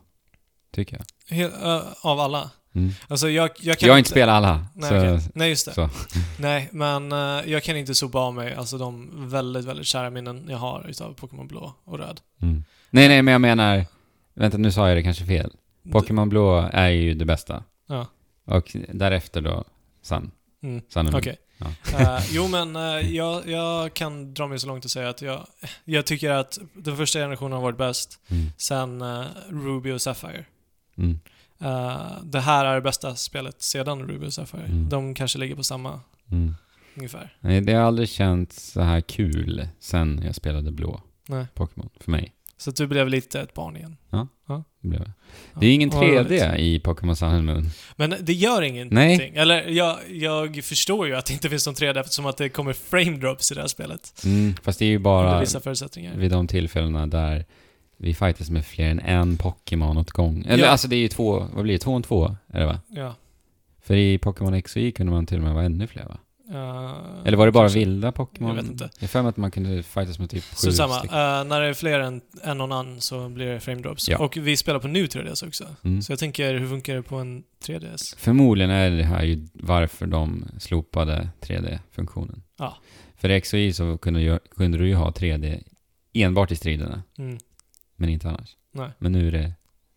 Tycker jag. He- ö, av alla. Mm. Alltså jag, jag kan Jag har inte spelat alla. Nej, så, okej. Nej, just det. så. Nej, men eh, jag kan inte sopa av mig alltså de väldigt, väldigt kära minnen jag har utav Pokémon Blå och Röd. Mm. Nej, nej, men jag menar... Vänta, nu sa jag det kanske fel. Pokémon blå är ju det bästa. Ja. Och därefter då Sun. Mm. Sun. Okej. Ja. Eh, jo, men eh, jag, jag kan dra mig så långt att säga att jag, jag tycker att den första generationen har varit bäst. Mm. Sen Ruby och Sapphire. Mm. Eh, det här är det bästa spelet sedan Ruby Sapphire. Mm. De kanske ligger på samma Mm. ungefär. Nej, det har aldrig känts så här kul sen jag spelade blå Nej. Pokémon. För mig. Så du blev lite ett barn igen. Det, blev det. Ja. det är ingen Vad 3D roligt. i Pokémon Sun and Moon. Men det gör ingenting. Nej. Eller jag, jag förstår ju att det inte finns någon 3D eftersom att det kommer frame drops i det här spelet. Mm, fast det är ju bara vid de tillfällena där vi fightas med fler än en Pokémon åt gång. Eller Ja. alltså det är ju två, vad blir det? Två och två? Är det va? Ja. För i Pokémon X och Y kunde man till och med vara ännu fler va? Eh, Eller var det bara kanske. vilda Pokémon? Jag vet inte. Jag för mig att man kunde fightas med typ sju Så samma, eh, när det är fler än en och en så blir det frame drops. Ja. Och vi spelar på nu 3DS också. Mm. Så jag tänker, hur funkar det på en 3DS? Förmodligen är det här ju varför de slopade 3D-funktionen. Ja. För i X och Y så kunde, kunde du ju ha 3D enbart i striderna, Mm. Men inte annars. Nej. Men nu är det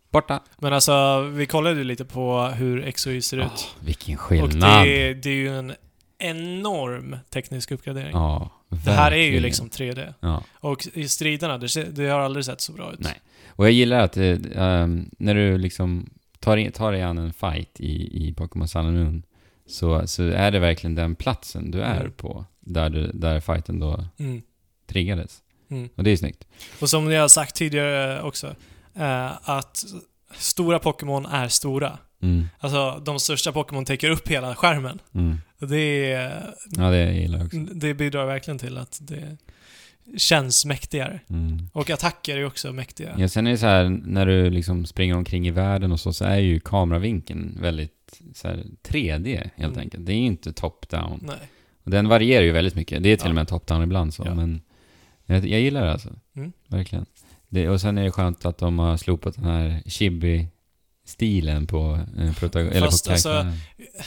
borta. Men alltså, vi kollade ju lite på hur X och Y ser ut. Åh, vilken Och skillnad! det, det är ju en enorm teknisk uppgradering. Ja, det här är ju liksom 3D. Ja. Och i striderna, det, det har aldrig sett så bra ut. Nej. Och jag gillar att ehm, när du liksom tar, in, tar dig an en fight i, i Pokémon Sun and Moon så, så är det verkligen den platsen du är Mm. på där, du, där fighten då Mm. triggades. Mm. Och det är snyggt. Och som jag har sagt tidigare också, eh, att stora Pokémon är stora. Mm. Alltså, de största Pokémon täcker upp hela skärmen. Mm. Det, är- Ja, det gillar jag också. det bidrar verkligen till att det känns mäktigare. Mm. Och attacker är också mäktiga. Ja, sen är det så här, när du liksom springer omkring i världen och så, så är ju kameravinkeln väldigt så här, 3D helt Mm. enkelt. Det är ju inte top-down. Den varierar ju väldigt mycket. Det är till Ja. och med top-down ibland så, Ja. men jag, jag gillar det alltså. Mm. Verkligen. Det, och sen är det skönt att de har slopat den här chibi-stilen på, eh, protagon- eller på alltså.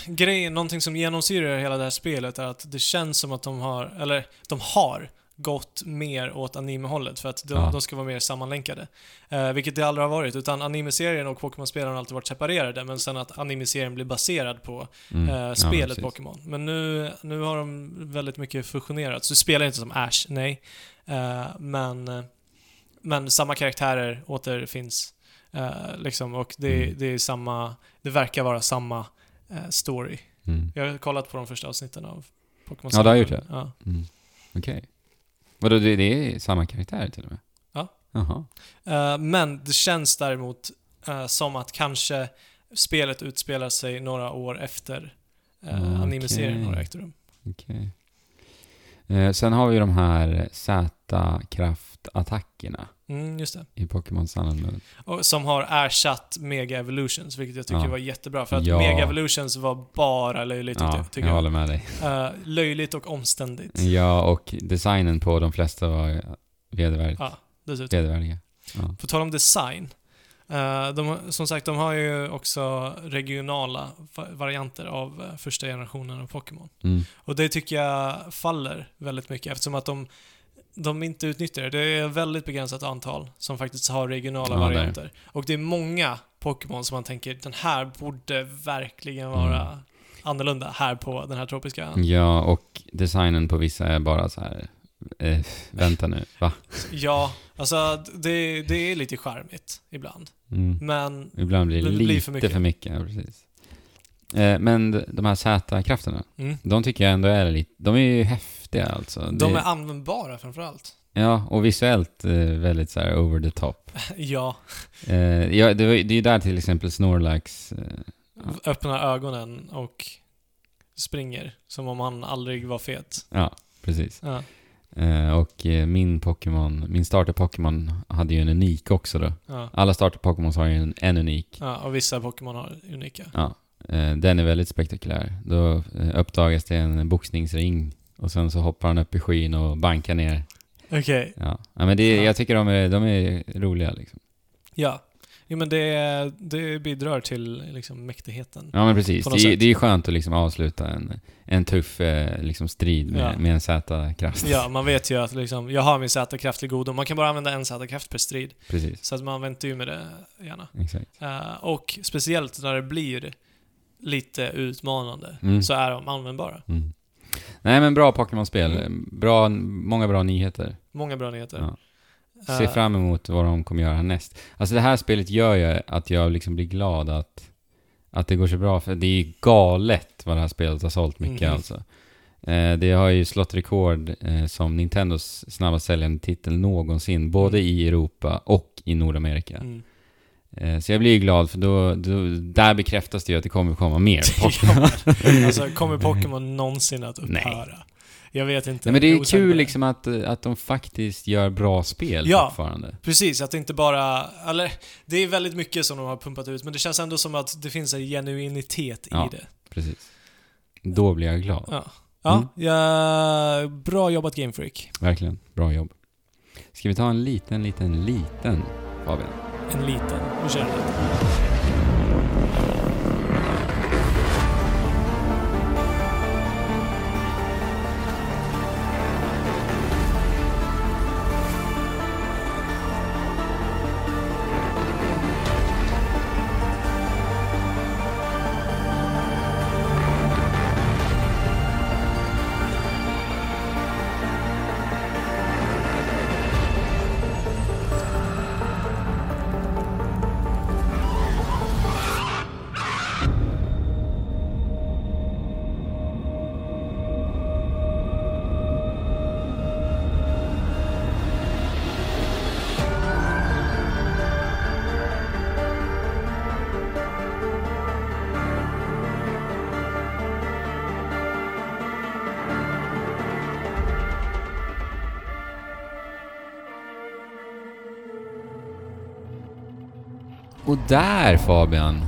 Grejen, någonting som genomsyrar hela det här spelet är att det känns som att de har, eller de har gått mer åt anime-hållet för att de, Ja. de ska vara mer sammanlänkade. Eh, vilket det aldrig har varit, utan anime-serien och Pokémon-spelen har alltid varit separerade, men sen att anime-serien blir baserad på Mm. eh, Ja, spelet precis. Pokémon. Men nu, nu har de väldigt mycket fusionerat. Så du spelar inte som Ash, nej. Eh, men, men samma karaktärer återfinns. Eh, liksom, och det, Mm. det är samma, det verkar vara samma eh, story. Mm. Jag har kollat på de första avsnitten av Pokémon Ja, du har gjort det? Ja. Mm. Okej. Vadå, det, det är samma karaktär till och med? Ja. Jaha. Men det känns däremot eh, som att kanske spelet utspelar sig några år efter uh, Okej. anime-serien har ägt rum. Okej. Eh, sen har vi de här Z-kraftattackerna Mm, just det. i Pokémon Sun and Moon. Och som har ersatt Mega Evolutions, vilket jag tycker Ja. var jättebra. För att Ja. Mega Evolutions var bara löjligt, Ja, jag- jag tycker jag. håller med dig. Eh, löjligt och omständigt. Ja, och designen på de flesta var vedervärdigt, Ja, dessutom. vedervärdiga. Ja. På tal om design. Eh, de, som sagt, de har ju också regionala va- varianter av eh, första generationen av Pokémon. Mm. Och det tycker jag faller väldigt mycket eftersom att de, de inte utnyttjar det. Det är ett väldigt begränsat antal som faktiskt har regionala Ja, varianter. Och det är många Pokémon som man tänker, den här borde verkligen vara Mm. annorlunda här på den här tropiska ön. ja, och designen på vissa är bara så här. Eh, vänta nu, va? Ja, alltså det, det är lite charmigt ibland. Mm. Men Ibland blir det Det blir för för mycket. mycket. ja, precis. Eh, men de här Z-krafterna, mm, de tycker jag ändå är lite, de är ju häftiga alltså. de Det- är användbara framförallt. Ja, och visuellt eh, väldigt så här over the top. Ja, Eh, ja, det, var, det är ju där till exempel Snorlax... Eh, öppnar ögonen och springer som om han aldrig var fet. ja, precis. Ja, och eh, min Pokémon, min starter-Pokémon hade ju en unik också då. ja, Alla starter-Pokémon har ju en, en unik. ja, och vissa Pokémon har unika. Ja. Eh, den är väldigt spektakulär. Då eh, uppdagas det en boxningsring och sen så hoppar han upp i skyn och bankar ner. Okej, Ja, ja men det, Ja. jag tycker de är, de är roliga liksom. ja. Jo men det, det bidrar till liksom mäktigheten. Ja men precis. Det, är- det är skönt att liksom avsluta en, en tuff eh, liksom strid med, Ja. med en Z-kraft. Ja, man vet ju att liksom, jag har min Z-kraft till godo. Man kan bara använda en Z-kraft per strid. Precis, Så att man väntar ju med det gärna. exakt. Eh, och speciellt när det blir lite utmanande, Mm. så är de användbara. Mm. Nej men bra Pokémon-spel. Mm. Bra, många bra nyheter. Många bra nyheter. Ja. Se Eh, fram emot vad de kommer göra härnäst. Alltså det här spelet gör ju att jag liksom blir glad att, att det går så bra. För det är ju galet vad det här spelet har sålt mycket Mhm. alltså. Eh, det har ju slått rekord eh, som Nintendos snabbast säljande titel någonsin. Både Mm. i Europa och i Nordamerika. Mm. Eh, så jag blir ju glad för då, då, där bekräftas det ju att det kommer komma mer Pokémon. Alltså, kommer Pokémon någonsin att upphöra? Jag vet inte. Nej men det är osäker på kul det. liksom att, att de faktiskt gör bra spel Ja. fortfarande. Precis, att det inte bara... Eller, det är väldigt mycket som de har pumpat ut, men det känns ändå som att det finns en genuinitet Ja. i det. Precis. Då blir jag glad. Ja. Ja, Mm. ja, bra jobbat Game Freak. Verkligen. Bra jobb. Ska vi ta en liten, liten, liten Fabian? En liten. Nu kör jag lite. Och där Fabian,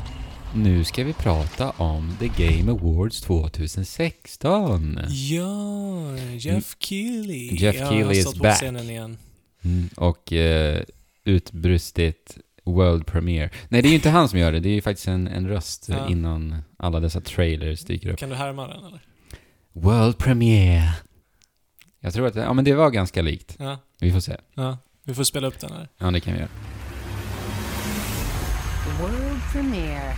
nu ska vi prata om The Game Awards 2016. Ja, Jeff Keely. Mm. Jeff ja, Keely is back. igen. Mm, och eh, utbrustit World Premiere. Nej, det är ju inte han som gör det. Det är ju faktiskt en, en röst Ja. innan alla dessa trailers dyker upp. Kan du härma den eller? World Premiere. Jag tror att det, ja, men det var ganska likt. Ja, Vi får se. ja. Vi får spela upp den här. Ja, det kan vi göra. World premiere.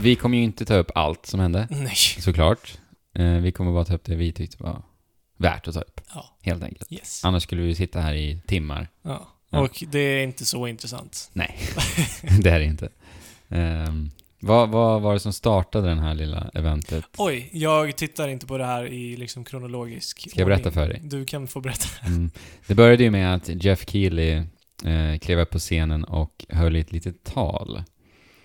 Vi kommer ju inte ta upp allt som hände, Nej. såklart. Eh, vi kommer bara ta upp det vi tyckte var värt att ta upp, Ja, helt enkelt. yes. Annars skulle vi sitta här i timmar. Ja. Ja. Och det är inte så intressant. Nej, det är det inte. Ehm, vad, vad var det som startade den här lilla eventet? Oj, jag tittar inte på det här i liksom kronologisk Ska jag berätta för dig? Du kan få berätta. Mm. Det började ju med att Jeff Keely eh, klev upp på scenen och höll ett litet tal.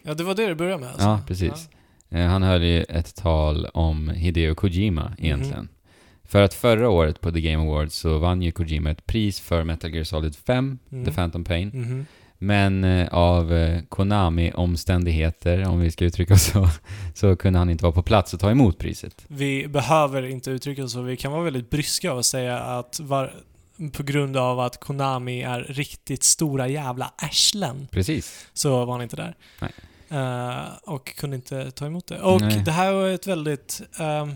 Ja, det var det du började med alltså? Ja, precis. Eh, han höll ju ett tal om Hideo Kojima egentligen. För att förra året på The Game Awards så vann ju Kojima ett pris för Metal Gear Solid 5, Mm. The Phantom Pain. Mhm. Men eh, av eh, Konami-omständigheter, om vi ska uttrycka oss så, så kunde han inte vara på plats och ta emot priset. Vi behöver inte uttrycka oss så. Vi kan vara väldigt bryska och säga att var, på grund av att Konami är riktigt stora jävla arslen Precis. så var han inte där. Nej. Eh, och kunde inte ta emot det. Och Nej. det här var ett väldigt... ehm,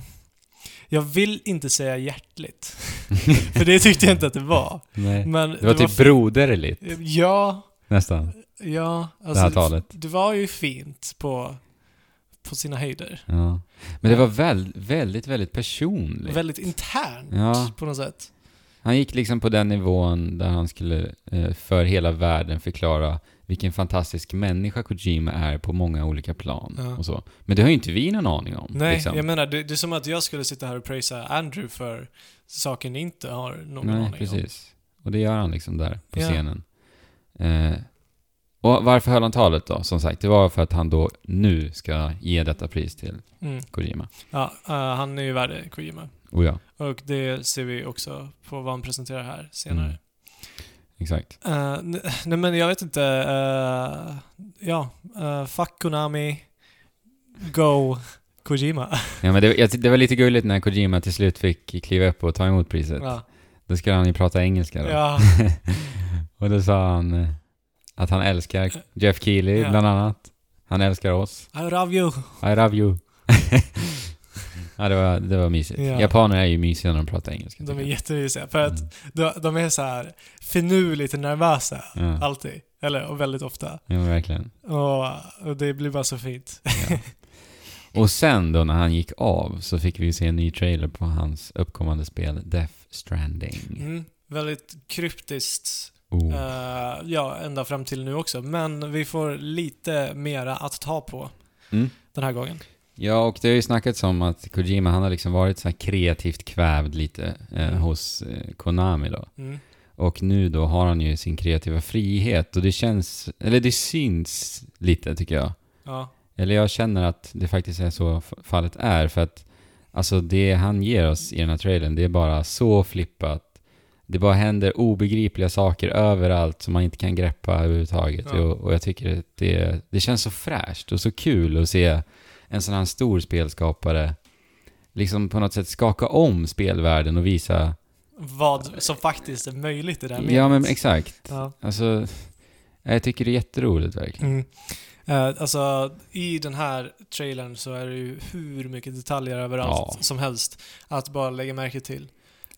jag vill inte säga hjärtligt. för det tyckte jag inte att det var. Nej. Men Det var typ broderligt, Ja, nästan, ja. det här Alltså, talet. det var ju fint på, på sina höjder. Ja. Men det var väl, väldigt, väldigt personligt. Väldigt internt Ja. på något sätt. Han gick liksom på den nivån där han skulle eh, för hela världen förklara vilken fantastisk människa Kojima är på många olika plan Ja. och så. Men det har ju inte vi någon aning om. Nej, liksom. jag menar det, det är som att jag skulle sitta här och prisa Andrew för saker ni inte har någon Nej, aning om. precis. Och det gör han liksom där på Ja. scenen. Eh, och varför höll han talet då? Som sagt, det var för att han då nu ska ge detta pris till Mm. Kojima. Ja, eh, han är ju värd Kojima. Oh ja, Och det ser vi också på vad han presenterar här senare. Mm. Exakt. N- nej men jag vet inte. eh, ja, uh, fuck Konami. Go Kojima. Ja, men det, det var lite gulligt när Kojima till slut fick kliva upp och ta emot priset. ja. Då skulle han ju prata engelska då. ja. och då sa han att han älskar Jeff Keely, Ja. bland annat. Han älskar oss. I love you. I love you. ja, det var, det var mysigt. Ja. Japaner är ju mysiga när de pratar engelska. De är jättemysiga. För att de, de är så här finurligt nervösa. Ja. Alltid. Eller och väldigt ofta. Ja, verkligen. Och, och det blir bara så fint. Ja. Och sen då när han gick av så fick vi se en ny trailer på hans uppkommande spel Death Stranding. Mm. Väldigt kryptiskt. Oh. eh, ja, ända fram till nu också. Men vi får lite mera att ta på Mm. den här gången. Ja, och det har ju snackats om att Kojima, han har liksom varit så kreativt kvävd lite eh, Mm. hos eh, Konami då. Mm. Och nu då har han ju sin kreativa frihet och det känns, eller det syns lite tycker jag. Ja. Eller jag känner att det faktiskt är så fallet är för att alltså det han ger oss i den här trailern det är bara så flippat. Det bara händer obegripliga saker överallt som man inte kan greppa överhuvudtaget. Ja. Och, och jag tycker att det, det känns så fräscht och så kul att se en sån här stor spelskapare liksom på något sätt skaka om spelvärlden och visa... Vad som faktiskt är möjligt i det här Ja men mediet. exakt. Ja. Alltså, jag tycker det är jätteroligt verkligen. Mm. Eh, alltså, i den här trailern så är det ju hur mycket detaljer överallt Ja. som helst att bara lägga märke till.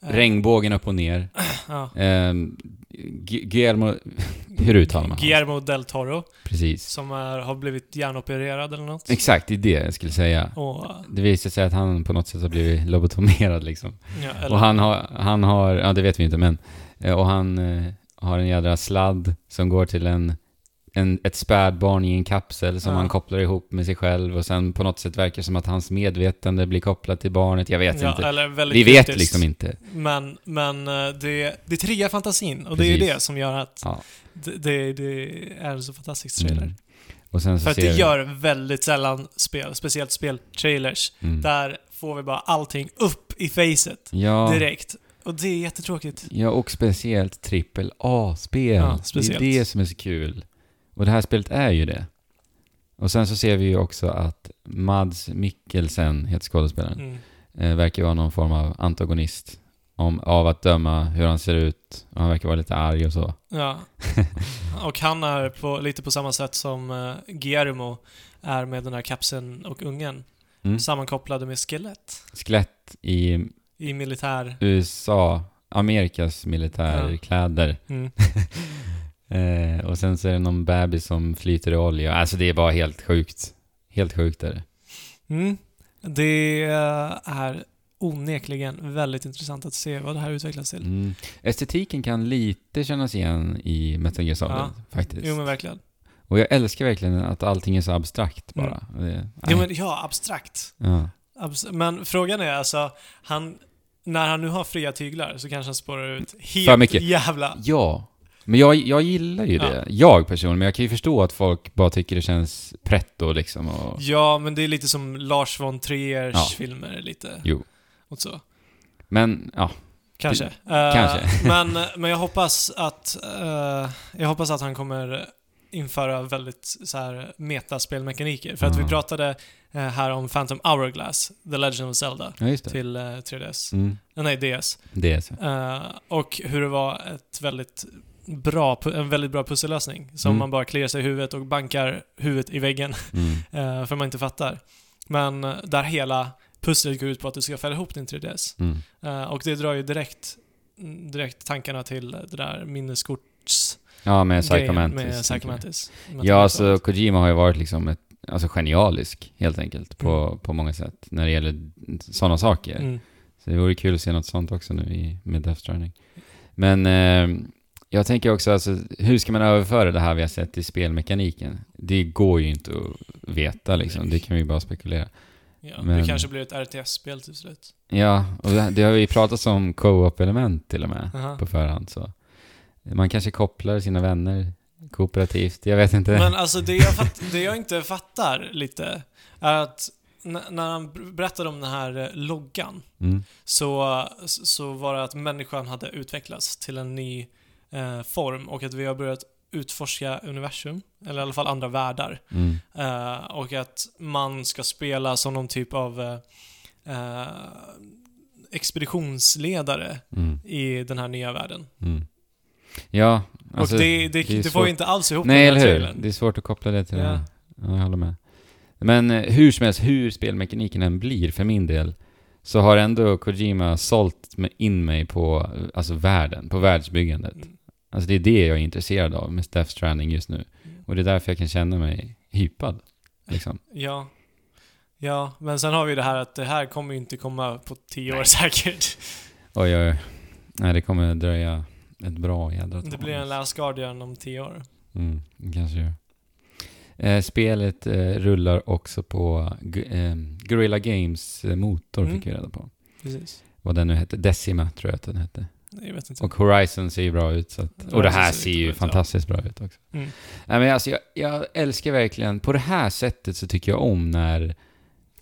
Regnbågen upp och ner. Ja. Ehm, Gu- Guillermo... Hur uttalar man? Guillermo del Toro, Precis. som är, har blivit hjärnopererad eller något. Exakt, det är det jag skulle säga. Och, Det visar sig att han på något sätt har blivit lobotomerad liksom. ja, eller, Och han har, han har, ja det vet vi inte men, eh, och han eh, har en jädra sladd som går till en, en, ett spädbarn i en kapsel som Ja. han kopplar ihop med sig själv och sen på något sätt verkar som att hans medvetande blir kopplat till barnet, jag vet ja, inte. Vi vet liksom inte. Men, men eh, det, det triggar fantasin och det är Precis. det som gör att Ja. det, det, det är en så fantastisk trailer. Mm. Och sen så För att det vi- gör väldigt sällan spel, speciellt speltrailers. mm. Där får vi bara allting upp i facet ja, direkt. Och det är jättetråkigt. Ja, och speciellt trippel A-spel. Ja. Det är det som är så kul. Och det här spelet är ju det. Och sen så ser vi ju också att Mads Mikkelsen, heter skådespelaren, Mm. eh, verkar vara någon form av antagonist. Om, av att döma hur han ser ut. Och han verkar vara lite arg och så. Ja. Och han är på, lite på samma sätt som uh, Guillermo är med den här kapseln och ungen. Mm. Sammankopplade med skelett Skelett i i militär... USA, Amerikas militärkläder. Mm. Eh, och sen så är det någon bebis som flyter i olja. Alltså det är bara helt sjukt. Helt sjukt är det. Mm. Det är onekligen väldigt intressant att se vad det här utvecklas till. Mm. Estetiken kan lite kännas igen i Metal Gear Solid, Ja. faktiskt. Jo men verkligen. Och jag älskar verkligen att allting är så abstrakt bara. Det, Mm. Jo nej. men ja, abstrakt. ja. Abs- Men frågan är alltså, han, när han nu har fria tyglar så kanske han spårar ut helt jävla... ja. Men jag, jag gillar ju Ja. det. Jag personligen. Men jag kan ju förstå att folk bara tycker det känns pretto liksom. Och, Ja, men det är lite som Lars von Triers Ja. filmer lite. Jo. Och så. men, ja. Kanske. Eh, kanske. men, men jag hoppas att... eh, jag hoppas att han kommer införa väldigt så här metaspelmekaniker. För att vi Ja. pratade eh, här om Phantom Hourglass, The Legend of Zelda, Ja, till eh, 3DS. Mm. Eh, nej, DS. Är så. Eh, och hur det var ett väldigt bra, en väldigt bra pussellösning. Som Mm. man bara kliar sig i huvudet och bankar huvudet i väggen Mm. eh, för man inte fattar. Men eh, där hela pusslet går ut på att du ska fälla ihop din 3DS. Mm. Eh, och det drar ju direkt, mm, direkt tankarna till det där minneskorts Ja, med Psychomantis. med. Psychomantis. Ja, alltså Kojima har ju varit liksom ett, alltså genialisk helt enkelt på, Mm. på många sätt när det gäller sådana saker. Mm. Så det vore kul att se något sånt också nu i, med Death Stranding. Men eh, jag tänker också, alltså, hur ska man överföra det här vi har sett i spelmekaniken? Det går ju inte att veta liksom, det kan vi bara spekulera. Ja, Men- Det kanske blir ett RTS-spel till slut. Ja, och det, det har vi pratat om co-op-element till och med Aha. på förhand så. Man kanske kopplar sina vänner kooperativt, jag vet inte. Men alltså det jag, fatt, det jag inte fattar lite är att när han ber- berättade om den här eh, loggan Mm. så, så var det att människan hade utvecklats till en ny eh, form och att vi har börjat utforska universum, eller i alla fall andra världar. Mm. Eh, och att man ska spela som någon typ av eh, eh, expeditionsledare Mm. i den här nya världen. Mm. Ja, alltså, och det, det, är det, får ju inte alls ihop Nej, den här eller hur? Det är svårt att koppla det till Ja. det. Ja, jag håller med. Men eh, hur som helst, hur spelmekaniken än blir för min del, så har ändå Kojima sålt in mig på eh, alltså världen, på världsbyggandet. Mm. Alltså det är det jag är intresserad av med Death Stranding just nu. Mm. Och det är därför jag kan känna mig hypad. Liksom. Ja. Ja, men sen har vi det här att det här kommer ju inte komma på tio år säkert. Oj, oj, oj. Nej, det kommer dröja ett bra jädra tag. Det blir en Last Guardian om tio år. Mm, kanske gör. Eh, spelet eh, rullar också på eh, Guerrilla Games eh, motor, Mm. fick vi reda på. Precis. Vad den nu hette. Decima tror jag att den hette. Jag vet inte. Och Horizon ser ju bra ut. Så att, och det här ser ju fantastiskt bra ut också. Mm. Nej, men alltså, jag, jag älskar verkligen, på det här sättet så tycker jag om när...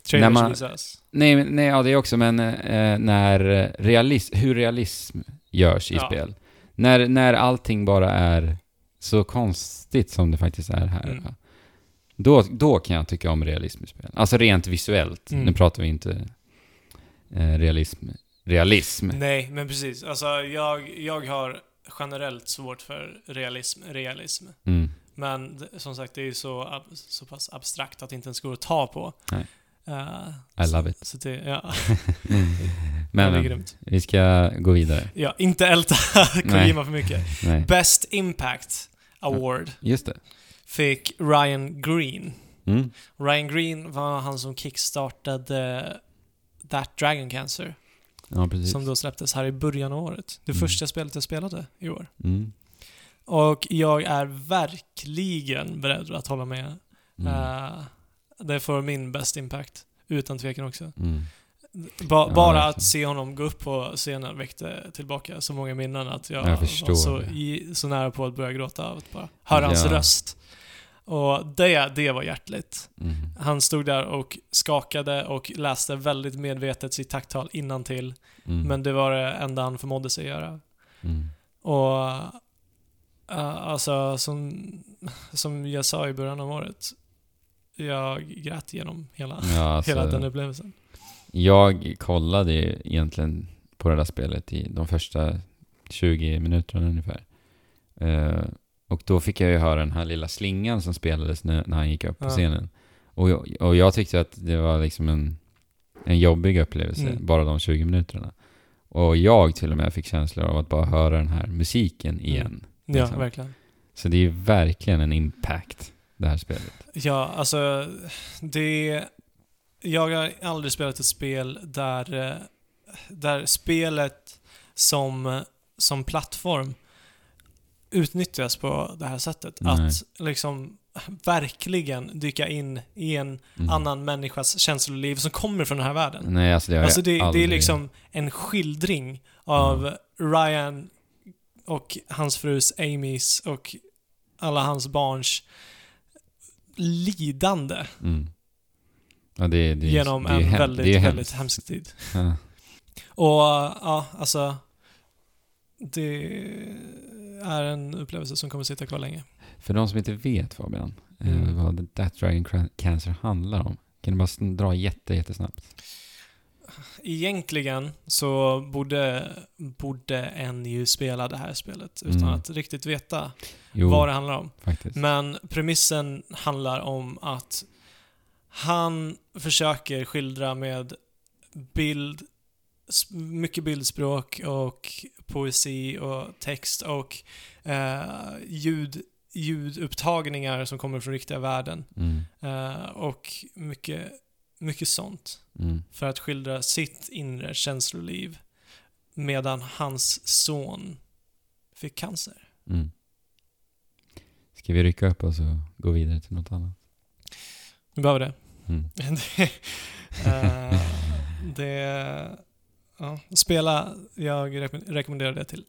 Trailers man- visas. Nej, nej ja, det också, men eh, när realism, hur realism görs i Ja. spel. När, när allting bara är så konstigt som det faktiskt är här. Mm. Då, då kan jag tycka om realism i spel. Alltså rent visuellt. Mm. Nu pratar vi inte eh, realism. Realism. Nej, men precis. Alltså, jag, jag har generellt svårt för realism. realism. Mm. Men som sagt, det är ju så, så pass abstrakt att det inte ens går att ta på. Nej. Eh, I love it. Så det, ja, Men, det är grymt. vi ska gå vidare. Ja, inte älta Kojima för mycket. Nej. Best Impact Award Just det. fick Ryan Green. Mm. Ryan Green var han som kickstartade That Dragon Cancer, Ja, precis. som då släpptes här i början av året. Det Mm. första spelet jag spelade i år. Mm. Och jag är verkligen beredd att hålla med. Mm. Eh, det får min Best Impact, utan tvekan också. Mm. Ba- bara att se honom gå upp på scenen väckte tillbaka så många minnen att jag, Jag var så, i, så nära på att börja gråta av att bara höra hans Ja. röst. Och det, det var hjärtligt. Mm. Han stod där och skakade och läste väldigt medvetet sitt tacktal till Mm. men det var det enda han förmådde sig göra. Mm. Och uh, alltså, som, som jag sa i början av året, jag grät genom hela, Ja, alltså, hela den upplevelsen. Jag kollade egentligen på det där spelet i de första 20 minuterna ungefär. Eh, och då fick jag ju höra den här lilla slingan som spelades när, när han gick upp på Ja. scenen. Och jag, och jag tyckte att det var liksom en, en jobbig upplevelse, Mm. bara de 20 minuterna. Och jag till och med fick känslor av att bara höra den här musiken igen. Ja, Liksom. verkligen. Så det är verkligen en impact, det här spelet. Ja, alltså det... Jag har aldrig spelat ett spel där, eh, där spelet som, som plattform utnyttjas på det här sättet. Nej. Att liksom verkligen dyka in i en Mm. annan människas känsloliv som kommer från den här världen. Nej, alltså det Alltså det, det är liksom en skildring av Ryan och hans frus Amys och alla hans barns lidande Mm. Ja, det, det, genom det en väldigt, väldigt hemskt. hemsk tid. Ja. Och ja, alltså det är en upplevelse som kommer sitta kvar länge. För de som inte vet Fabian, eh, Mm. vad That Dragon Cancer handlar om. Kan du bara dra jätte, jättesnabbt? Egentligen så borde, borde en ju spela det här spelet utan Mm. att riktigt veta Jo, vad det handlar om. faktiskt. Men premissen handlar om att han försöker skildra med bild, mycket bildspråk och poesi och text och eh, ljud, ljudupptagningar som kommer från riktiga världen. Mm. Eh, och mycket, mycket sånt. Mm. För att skildra sitt inre känsloliv medan hans son fick cancer. Mm. Ska vi rycka upp oss och gå vidare till något annat? Vi behöver det. Mm. det, eh, det ja, spela, jag rekom- rekommenderar det till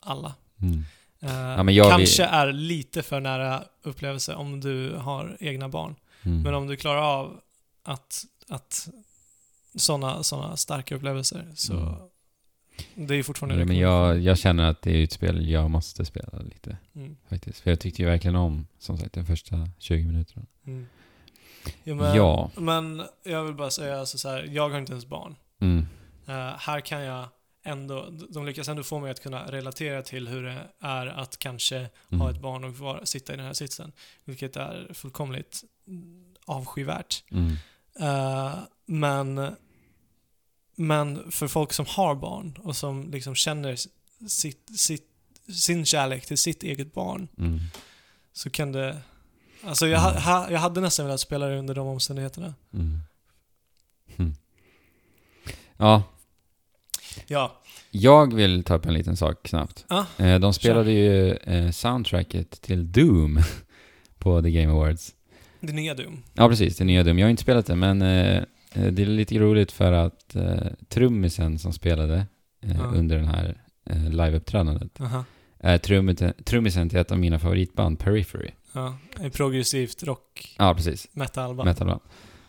alla. Mm. Eh, men jag kanske är lite för nära upplevelse om du har egna barn. Mm. Men om du klarar av att, att sådana såna starka upplevelser så Mm. det är ju fortfarande Ja, men jag, jag känner att det är ett spel jag måste spela lite, Mm, faktiskt. För jag tyckte ju verkligen om, som sagt, de första 20 minuterna. mm. Ja, men, Ja. men jag vill bara säga så här, jag har inte ens barn. Mm. Eh, här kan jag ändå, de lyckas ändå få mig att kunna relatera till hur det är att kanske Mm. ha ett barn och vara, sitta i den här sitsen. Vilket är fullkomligt mm, avskyvärt. Mm. Eh, men, men för folk som har barn och som liksom känner sitt, sitt, sin kärlek till sitt eget barn Mm. så kan det... Alltså jag, ha, ha, jag hade nästan velat spela det under de omständigheterna. Mm. Mm. Ja, Ja. jag vill ta upp en liten sak snabbt. Ah, De spelade ju eh, soundtracket till Doom på The Game Awards. det nya Doom. Ja, precis. Det nya Doom. Jag har inte spelat det, men eh, det är lite roligt för att trummisen som spelade Ja. under den här liveuppträdandet Aha. är trummisen, till ett av mina favoritband, Periphery. Ja, progressivt rock Ja, precis. metalband. Metalband.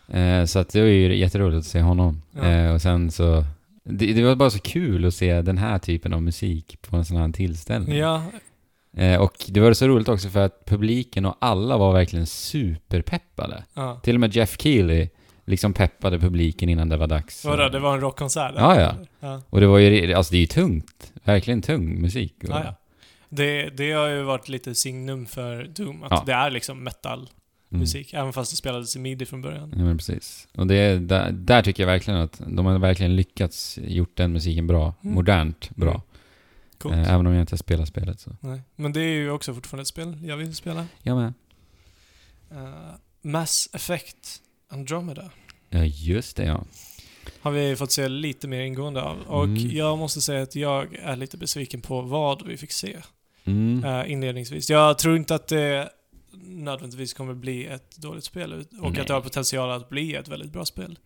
Eh, så att det var ju jätteroligt att se honom. Ja. Eh, och sen så... Det, det var bara så kul att se den här typen av musik på en sån här tillställning. Ja, Eh, och det var så roligt också för att publiken och alla var verkligen superpeppade. ja. Till och med Jeff Keely liksom peppade publiken innan det var dags. Vadå, det var en rockkonsert? Ja, ja. ja. Och det var ju, alltså det är ju tungt. Verkligen tung musik. Ja, ja. Det, det har ju varit lite signum för Doom, att det är liksom metal-musik, Mm. även fast det spelades i midi från början. Ja, men precis. Och det, där, där tycker jag verkligen att de har verkligen lyckats gjort den musiken bra. Mm. Modernt bra. Mm. Coolt. Eh, även om jag inte spelar spelet så. Nej. Men det är ju också fortfarande ett spel jag vill spela. Jag med. Eh, Mass Effect Andromeda Ja, just det ja. har vi fått se lite mer ingående av. Och Mm. jag måste säga att jag är lite besviken på vad vi fick se Mm. eh, inledningsvis. Jag tror inte att det nödvändigtvis kommer bli ett dåligt spel och Nej. att det har potential att bli ett väldigt bra spel.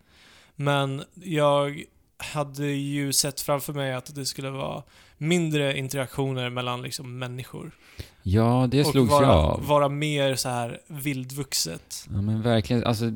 Men jag hade ju sett framför mig att det skulle vara mindre interaktioner mellan liksom människor. Ja, det slogs vara, jag av. vara mer så här vildvuxet. Ja, men verkligen. Alltså,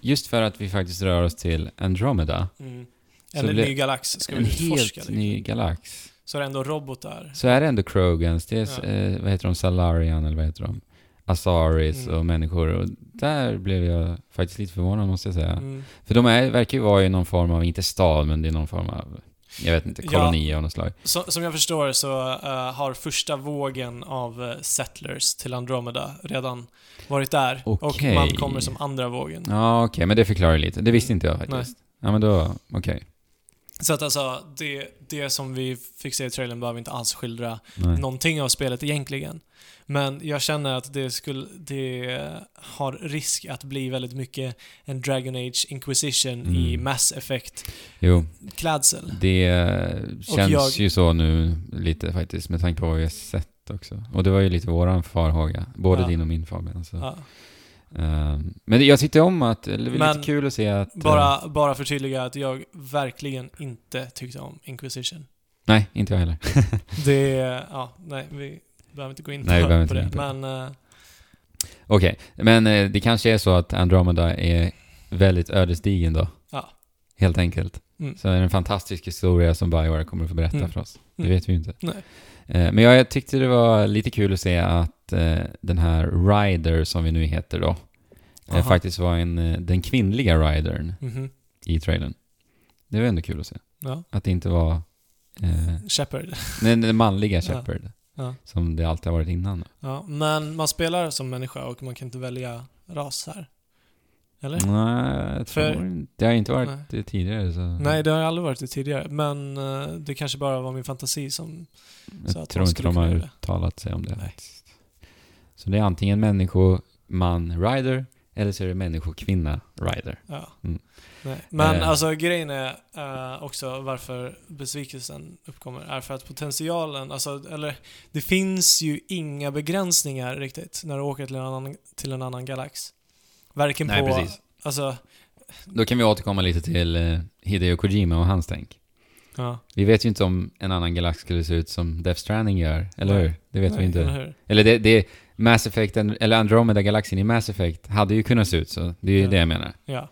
just för att vi faktiskt rör oss till Andromeda. Mm. Eller blir- ny galax ska vi En utforska. helt liksom. ny galax. Så är det ändå robotar. Så är det ändå Krogans, det är, Ja. eh, vad heter de, Salarian eller vad heter de? Asaris Mm. och människor. Och där blev jag faktiskt lite förvånad måste jag säga. Mm. För de är, verkar ju vara i någon form av, inte stad, men det är någon form av, jag vet inte, Ja. koloni av något slag. Så, som jag förstår så eh, har första vågen av eh, settlers till Andromeda redan varit där. Okej. Och man kommer som andra vågen. Ja, okej, men det förklarar lite. Det visste inte jag faktiskt. Ja, men då, okej. Så att alltså, det, det som vi fick se i trailern behöver inte alls skildra Nej. någonting av spelet egentligen. Men jag känner att det, skulle, det har risk att bli väldigt mycket en Dragon Age Inquisition Mm. i Mass Effect-klädsel. det eh, känns jag- ju så nu lite faktiskt, med tanke på vad vi har sett också. Och det var ju lite våran farhåga, både Ja. din och min Fabian. Så. Ja. Ehm, men jag tyckte om att, eller det är Men lite kul att se att... eh, Bara, bara förtydliga att jag verkligen inte tyckte om Inquisition. nej, inte jag heller. Det, ja, nej, vi behöver inte gå in Nej, på, på inte det. gå in på Men, eh, Okej, men eh, det kanske är så att Andromeda är väldigt ödesdigen då. Ja. Helt enkelt. Mm. Så är det en fantastisk historia som Bioware kommer att få berätta Mm. för oss. Det Mm. vet vi ju inte. nej. Eh, Men jag tyckte det var lite kul att se att eh, den här Rider, som vi nu heter då, eh, Aha. faktiskt var en, eh, den kvinnliga Ridern Mhm. i trailern. Det var ändå kul att se. Ja. Att det inte var eh, Shepard. den, den manliga. Shepard, Ja. Som det alltid har varit innan. ja. Men man spelar som människa och man kan inte välja ras här. Eller? Nej, jag tror För- inte. Det har inte varit det tidigare. Så Nej, det har aldrig varit det tidigare. Men eh, det kanske bara var min fantasi som... jag att tror man inte de har uttalat sig om det. Nej. Så det är antingen människoman rider eller så är det människokvinna rider. Ja. Mm. Nej. Men Eh. alltså grejen är eh, också varför besvikelsen uppkommer är för att potentialen, alltså, eller det finns ju inga begränsningar riktigt när du åker till en annan, till en annan galax. Varken Nej, på, precis. alltså, Då kan vi återkomma lite till eh, Hideo Kojima och hans tänk. ja. Vi vet ju inte om en annan galax skulle se ut som Death Stranding gör, eller Nej. hur? Det vet Nej, vi inte. Eller? Eller det, det Mass Effect, eller Andromeda-galaxen i Mass Effect hade ju kunnat se ut så. Det är ju Ja. det jag menar. Ja.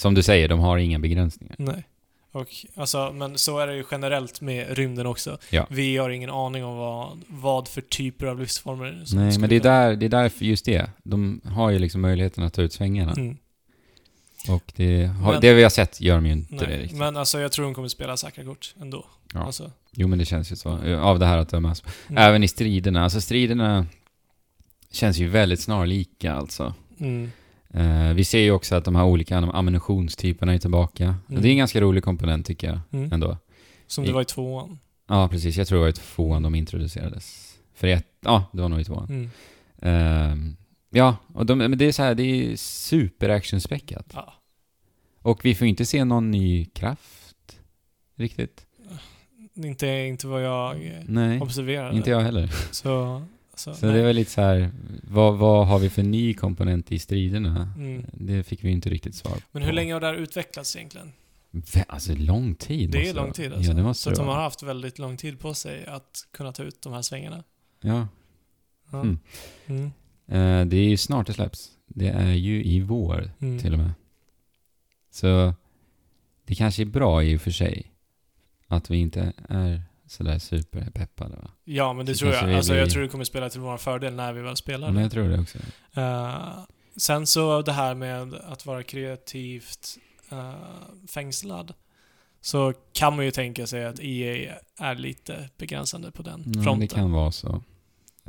Som du säger, de har inga begränsningar. Nej. Och, alltså, men så är det ju generellt med rymden också. Ja. Vi har ingen aning om vad, vad för typer av livsformer som Nej, men det är, där, det är därför just det. De har ju liksom möjligheten att ta ut svängarna. Mm. Och det, har, Men- det vi har sett gör de ju inte det Nej, riktigt. men alltså jag tror de kommer spela säkra kort ändå. Ja. Alltså, Jo, men det känns ju så. Av det här att döma. mm. Även i striderna. Alltså striderna känns ju väldigt snarlika alltså. Mm. Eh, vi ser ju också att de här olika am- ammunitionstyperna är tillbaka. Mm. Det är en ganska rolig komponent tycker jag Mm. ändå. Som det var i tvåan. Ja, precis. Jag tror det var i tvåan de introducerades. För ett, ja, det var nog i tvåan. Mm. Ehm, ja, och de, men det är så här, det är super actionspäckat. Ja. Och vi får inte se någon ny kraft riktigt. Inte, inte vad jag eh, Nej, observerade. inte jag heller. Så, så, Så det väl lite så här, vad, vad har vi för ny komponent i striderna? Mm. Det fick vi inte riktigt svar på. Men hur länge har det här utvecklats egentligen? Alltså lång tid Det är lång tid alltså. Ja, det måste Så det de har haft väldigt lång tid på sig att kunna ta ut de här svängarna. Ja. Ja. Mm. Mm. Eh, det är ju snart det släpps. Det är ju i vår Mm. till och med. Så det kanske är bra i och för sig att vi inte är sådär superpeppade va? Ja, men det Så tror kanske jag. Alltså, blir- jag tror det kommer spela till vår fördel när vi väl spelar. Men jag tror det också. Eh, sen så det här med att vara kreativt uh, fängslad. Så kan man ju tänka sig att EA är lite begränsande på den Ja, fronten. det kan vara så.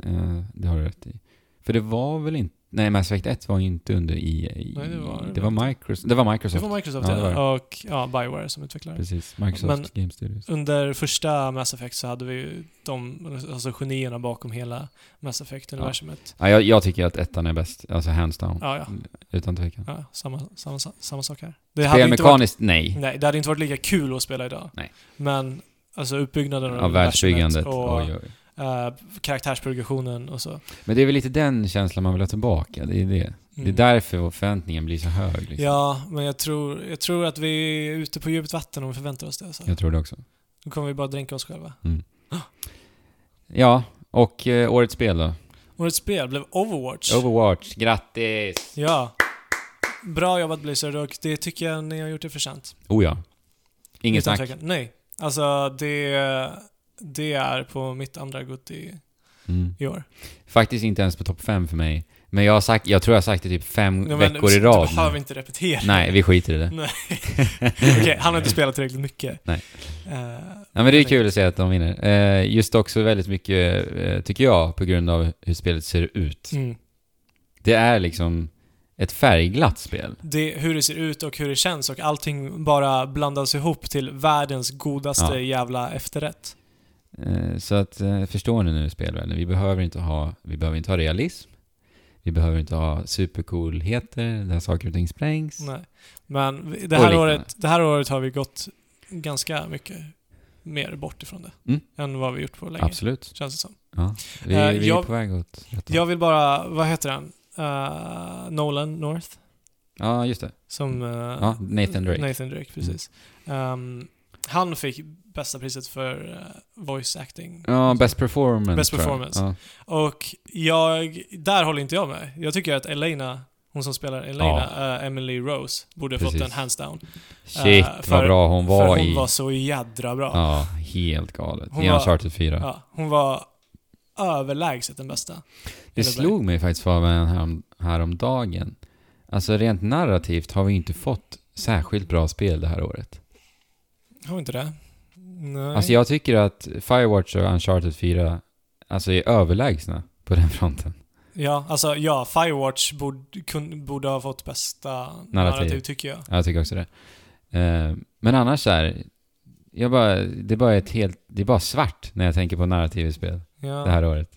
Eh, det har du rätt i. För det var väl inte... Nej, Mass Effect 1 var ju inte under EA. Nej, det var det det var Microsoft. Det var Microsoft. Det var Microsoft Ja, det var och ja, Bioware som utvecklare. Precis. Microsoft Men- Game Studios. Under första Mass Effect så hade vi ju de, alltså genierna bakom hela Mass Effect-universumet. Ja, jag, jag tycker att ettan är bäst. Alltså hands down. Ja, ja. Utan tvekan. ja samma, samma, samma sak här. Det inte varit, Spelmekaniskt, nej. nej, det hade inte varit lika kul att spela idag. Nej. Men alltså uppbyggnaden av universumet världsbyggandet. och Oj, oj. Eh, karaktärsprogressionen och så. Men det är väl lite den känslan man vill ha tillbaka. Det är det. Det är Mm. därför förväntningen blir så hög. Liksom. Ja, men jag tror, jag tror att vi är ute på djupt vatten om vi förväntar oss det. Alltså. Jag tror det också. Då kommer vi bara dränka oss själva. Ja, och eh, årets spel då? Årets spel blev Overwatch. Overwatch, grattis! Ja. Bra jobbat Blizzard och det tycker jag ni har gjort det förtjänt. Oh ja. Inget Utan snack. tvekan. Nej. Alltså det, det är på mitt andra Gutti Mm. i år. Faktiskt inte ens på topp fem för mig. Men jag, har sagt, jag tror jag har sagt det typ fem Ja, veckor i Du rad behöver nu. inte repetera. Nej, vi skiter i det. Nej. Okej, han har inte spelat tillräckligt mycket. Nej. Eh, Ja, men det är kul att se att de vinner. Eh, just också väldigt mycket, eh, tycker jag, på grund av hur spelet ser ut. Mm. Det är liksom ett färgglatt spel. Det, hur det ser ut och hur det känns och allting bara blandas ihop till världens godaste Ja. jävla efterrätt. Eh, så att, eh, förstår ni nu spelvärlden? Vi behöver inte ha, vi behöver inte ha realism. Vi behöver inte ha supercoolheter där saker och ting sprängs. Nej. Men det här, året, det här året har vi gått ganska mycket mer bort ifrån det. Mm. Än vad vi gjort på länge. Absolut. Känns det som. Ja. Vi, Eh, vi är jag- på väg åt rätt. Jag vill bara, vad heter han? Eh, Nolan North? Ja, just det. Som... eh, Ja, Nathan Drake. Nathan Drake, precis. Ehm, han fick bästa priset för eh, voice acting. Ja, Best Performance Best jag. performance. Ja. Och jag, där håller inte jag med. Jag tycker att Elena, hon som spelar Elena, eh, Emily Rose, borde fått Precis. en hands down. Shit, Eh, för- vad bra hon var för hon i... var så jädra bra. Ja, helt galet. Hon I var- Uncharted 4. Ja, hon var överlägset den bästa. Det slog mig faktiskt för mig härom, häromdagen. Alltså rent narrativt har vi inte fått särskilt bra spel det här året. Har vi inte det? Nej. Alltså jag tycker att Firewatch och Uncharted 4 alltså är överlägsna på den fronten. Ja, alltså ja, Firewatch borde, kun, borde ha fått bästa narrativ, tycker jag. Ja, jag tycker också det. Eh, men annars så här, jag bara, det är bara ett helt, det är bara svart när jag tänker på narrativ i spel Ja, det här året.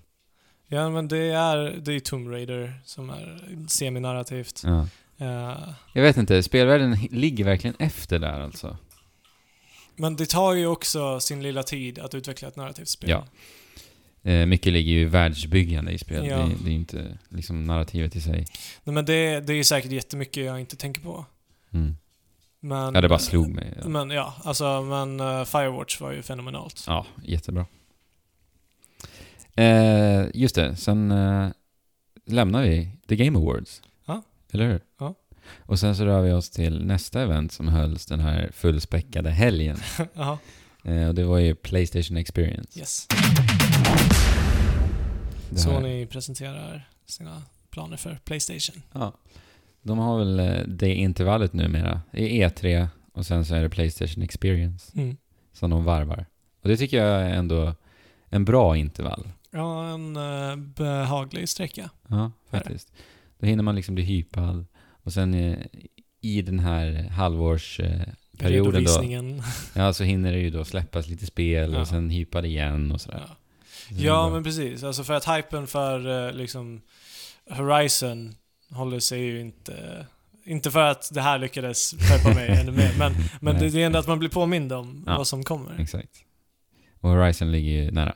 ja men det är, det är Tomb Raider som är seminarrativt. Ja. Eh, Jag vet inte, spelvärlden ligger verkligen efter där alltså. Men det tar ju också sin lilla tid att utveckla ett narrativt spel. Ja. Eh, mycket ligger ju i världsbyggande i spel. Ja. Det, det är inte liksom narrativet i sig. Nej, men det, det är säkert jättemycket jag inte tänker på. Mm. Men, Ja, det bara slog mig. Ja, Men ja, alltså men eh, Firewatch var ju fenomenalt. ja jättebra. Eh, just det, sen eh, lämnar vi The Game Awards. Ja. Eller hur? Ja. Och sen så rör vi oss till nästa event som hölls den här fullspäckade helgen. Eh, och det var ju Playstation Experience. yes. Sony presenterar sina planer för Playstation. Ja. De har väl eh, det intervallet numera. Det är E3 och sen så är det Playstation Experience Mm. som de varvar. Och det tycker jag är ändå en bra intervall. Ja, en eh, behaglig sträcka. Ja, faktiskt. Då hinner man liksom bli hypad. Och sen eh, i den här halvårsperioden då, Redovisningen. ja, så hinner det ju då släppas lite spel Ja. och sen hypad igen och sådär. Ja. Så det Ja, men precis. Alltså för att hypen för eh, liksom Horizon håller sig ju inte... Inte för att det här lyckades peppa mig ännu mer, men, men det, det är ändå att man blir påmind om Ja. vad som kommer. Exakt. Och Horizon ligger ju nära.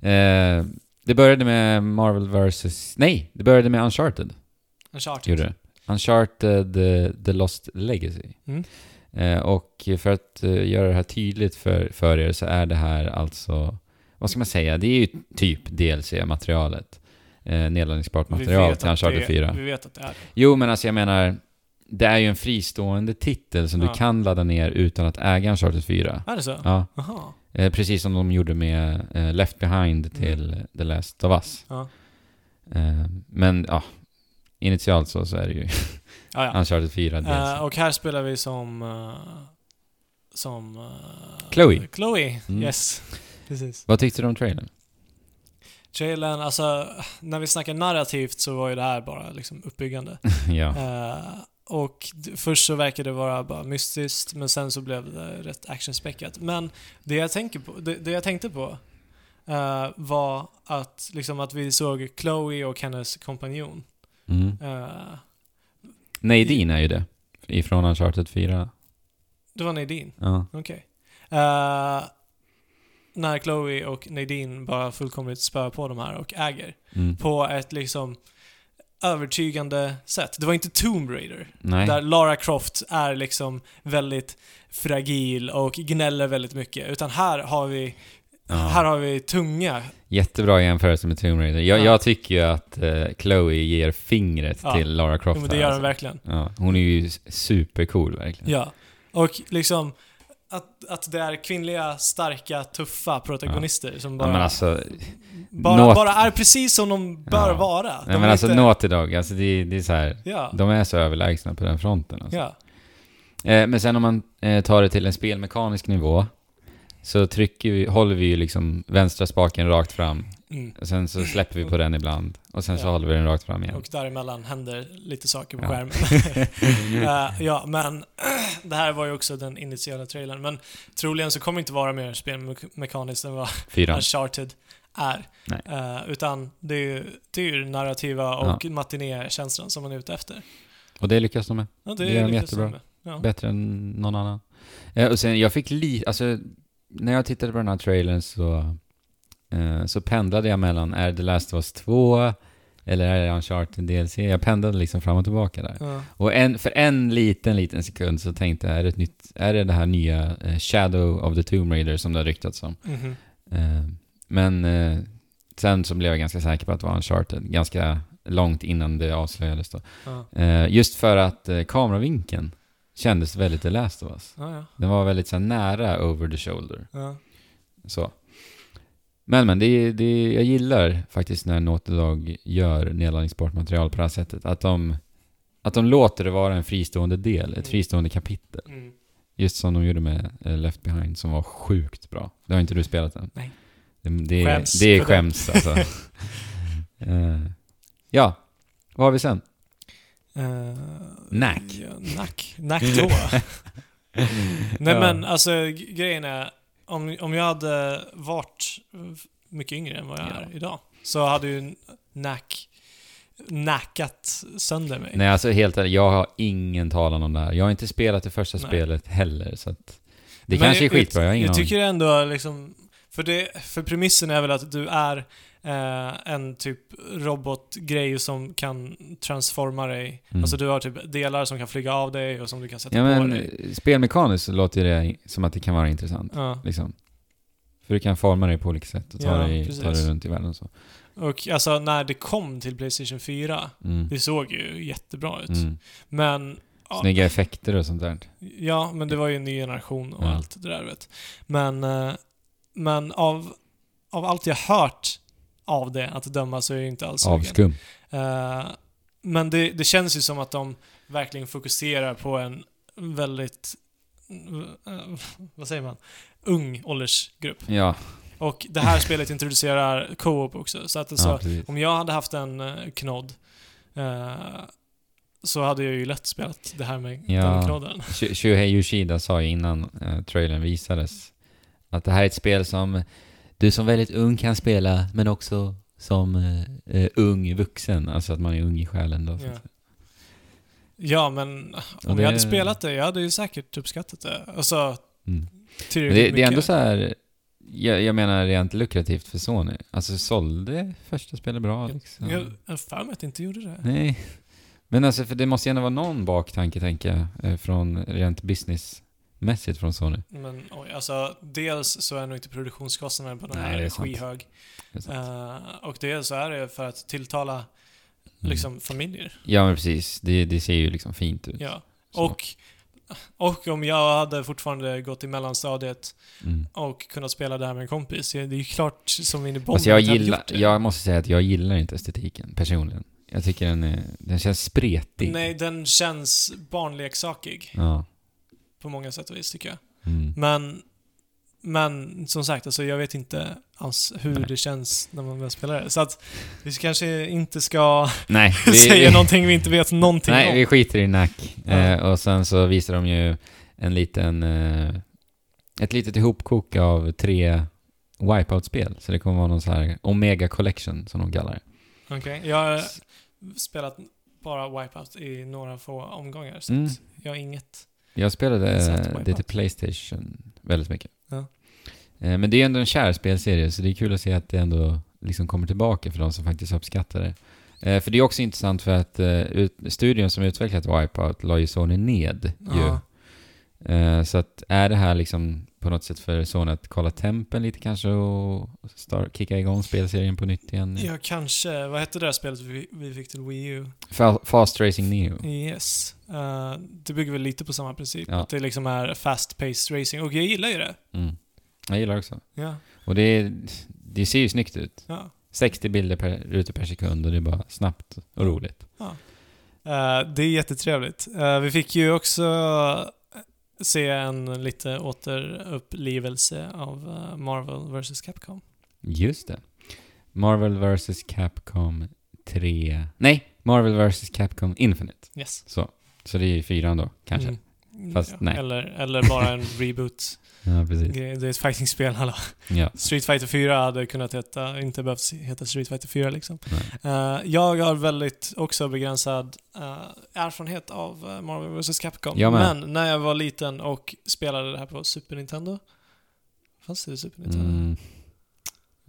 Eh, det började med Marvel vs... Nej, det började med Uncharted. Uncharted. Gjorde det. Uncharted eh, The Lost Legacy. Mm. Eh, och för att eh, göra det här tydligt för, för er så är det här alltså... Vad ska man säga? Det är ju typ DLC-materialet. Eh, nedladdningsbart material till Uncharted det, 4. Vi vet att det är. Jo, men alltså jag menar... Det är ju en fristående titel som Ja. du kan ladda ner utan att äga Uncharted 4. Är det så? Ja. Jaha. Eh, precis som de gjorde med eh, Left Behind till The Last of Us. Ja. Men ja, initialt så, så är det ju Ja, ja. Uncharted 4 DLC. Eh, och här spelar vi som... eh, som... eh, Chloe. Chloe, Mm. yes. Precis. Vad tyckte du om trailern? Trailern, alltså, när vi snackar narrativt så var ju det här bara liksom uppbyggande. ja. Eh, och först så verkade det vara bara mystiskt, men sen så blev det rätt actionspäckat. Men det jag, tänker på, det, det jag tänkte på eh, var att, liksom att vi såg Chloe och hennes kompanjon. Mm. Eh, Nadine är ju det. Ifrån Uncharted 4. det var Nadine, Ja. okej. Eh, när Chloe och Nadine bara fullkomligt spör på de här och äger. Mm. På ett liksom övertygande sätt. Det var inte Tomb Raider. Nej. Där Lara Croft är liksom väldigt fragil och gnäller väldigt mycket. Utan här har vi, Ja. här har vi tunga. Jättebra jämförelse med Tomb Raider. Jag, Ja. jag tycker ju att eh, Chloe ger fingret Ja. till Lara Croft Jo, men det gör alltså. den verkligen. Hon är ju supercool verkligen. Ja. Och liksom att, att det är kvinnliga, starka, tuffa protagonister som bara, alltså... bara, Naughty- bara är precis som de bör vara. De Nej, men alltså inte- Naughty Dog, alltså det, det är så här, De är så överlägsna på den fronten alltså. ja. Eh, men sen om man eh, tar det till en spelmekanisk nivå så trycker vi, håller vi ju liksom vänstra spaken rakt fram. Mm. Och sen så släpper vi på den ibland. Och sen så Ja. håller vi den rakt fram igen. Och däremellan händer lite saker på Ja. skärmen. Eh, ja, men det här var ju också den initiala trailern. Men troligen så kommer det inte vara mer spelmekaniskt än vad Fyran. Uncharted är. Eh, utan det är ju det är ju narrativa och matinékänslan som man är ute efter. Och det lyckas de med. Ja, Det gör de jättebra. Ja. Bättre än någon annan. Eh, och sen, jag fick lite, alltså, när jag tittade på den här trailern så, eh, så pendlade jag mellan, är det The Last of Us 2 eller är det Uncharted DLC? Jag pendlade liksom fram och tillbaka där. Ja. Och en, för en liten, liten sekund så tänkte jag, är det, ett nytt, är det det här nya eh, Shadow of the Tomb Raider som det har ryktats om? Mhm. Eh, men eh, sen så blev jag ganska säker på att det var Uncharted, ganska långt innan det avslöjades då. Ja. Eh, just för att eh, kameravinkeln kändes väldigt The Last of Us. Ja, ja. Den var väldigt så här, nära over the shoulder. Ja. Så. Men men, det, det, jag gillar faktiskt när Naughty Dog gör nedladdningsbart material på det här sättet. Att de, att de låter det vara en fristående del, ett Mm. fristående kapitel. Mm. Just som de gjorde med eh, Left Behind som var sjukt bra. Det har inte du spelat än? Nej. Det, det, Skäms det är skäms alltså. Eh, ja, vad har vi sen? Eh, Nack. Nack. Nack 2. Nej Ja. men alltså grejen är, om, om jag hade varit mycket yngre än vad jag Ja. är idag, så hade ju Nack nackat sönder mig. Nej, alltså helt ärligt, jag har ingen talan om det här. Jag har inte spelat det första Nej. spelet heller, så att... Det Men kanske är jag- skitbra, jag har ingen Jag tycker ändå liksom, för, det, för premissen är väl att du är eh, en typ robotgrej som kan transforma dig. Mm. Alltså du har typ delar som kan flyga av dig och som du kan sätta Ja på men, dig. spelmekaniskt låter ju det som att det kan vara intressant, Ja. liksom. För du kan forma dig på olika sätt och ta, Ja, dig, precis. ta dig runt i världen och så. Och alltså när det kom till Playstation 4, Mm. det såg ju jättebra ut. Mm. Men... Ja, Snygga effekter och sånt där. ja, men det var ju en ny generation och Ja. allt det där vet. Men, eh, men av, av allt jag hört av det att döma så är jag inte alls. Avskum. Eh, men det, det känns ju som att de verkligen fokuserar på en väldigt, eh, vad säger man, ung åldersgrupp. Ja, Och det här spelet introducerar co-op också, så att alltså, ja precis. om jag hade haft en uh, knodd eh, så hade jag ju lätt spelat det här med Ja. den knodden. Shu- Shuhei Yoshida sa ju innan uh, trailern visades att det här är ett spel som du som väldigt ung kan spela, men också som eh, eh, ung vuxen. Alltså att man är ung i själen då. Ja. Ja, men om det- jag hade spelat det, jag hade ju säkert uppskattat det. Alltså, Mm. Tillräckligt det, det är ändå så här. Jag, jag menar rent lukrativt för Sony. Alltså sålde första spelet bra liksom? Jag har för mig att det inte gjorde det. Nej. Men alltså, för det måste ju ändå vara någon baktanke, tänker jag, eh, från rent businessmässigt från Sony. Men oj, alltså dels så är nog inte produktionskostnaden på den Nej, här det är skyhög. Det är. Eh, och dels så är det för att tilltala Mm. liksom familjer. Ja, men precis. Det, det ser ju liksom fint ut. Ja. Så. Och, och om jag hade fortfarande gått i mellanstadiet Mm. och kunnat spela det här med en kompis, det är ju klart som in i bomben Alltså jag gillar, gjort det. jag måste säga att jag gillar inte estetiken personligen. Jag tycker den, är, den känns spretig. Nej, den känns barnleksakig Ja. På många sätt och vis tycker jag. Mm. Men, men som sagt, alltså jag vet inte alls hur Nej. det känns när man väl spelar det. Så att vi kanske inte ska Nej, säga någonting vi inte vet någonting nej, om. vi skiter i nack. Ja. Eh, och sen så visar de ju en liten... Eh, ett litet ihopkok av tre Wipeout-spel. Så det kommer vara någon så här Omega Collection, som de kallar det. Okej, jag har spelat bara Wipeout i några få omgångar, så Mm. jag har inget... Jag spelade det till Playstation väldigt mycket. Ja. Eh, men det är ändå en kär spelserie, så det är kul att se att det ändå liksom kommer tillbaka för de som faktiskt uppskattar det. Eh, för det är också intressant för att eh, studion som utvecklat Wipeout la ju Sony ned ju. Ja. Så att är det här liksom på något sätt för Sony att kolla tempen lite kanske och start, kicka igång spelserien på nytt igen. Ja, kanske. Vad hette det där spelet vi, vi fick till Wii U? Fa- Fast Racing Neo. Yes. Eh, det bygger väl lite på samma princip. Ja. Att det liksom är fast-paced racing. Och jag gillar ju det. Mm. Jag gillar också. Ja. Och det, det ser ju snyggt ut. ja. 60 bilder per, rutor per sekund och det är bara snabbt och roligt. Eh, det är jättetrevligt. Eh, vi fick ju också se en lite återupplivelse av eh, Marvel vs Capcom. Just det. Marvel vs Capcom 3... Nej! Marvel vs Capcom Infinite. Yes. Så. Så det är fyran då, kanske. Mm. Fast ja, nej. Eller, eller bara en reboot. Ja, precis. Det är ett fightingspel, hallå. Ja. Street Fighter 4 hade kunnat heta, inte behövt heta Street Fighter 4 liksom. Eh, jag har väldigt också begränsad eh, erfarenhet av eh, Marvel vs Capcom. Jag med. Men när jag var liten och spelade det här på Super Nintendo. Fanns det Super Nintendo? Mm.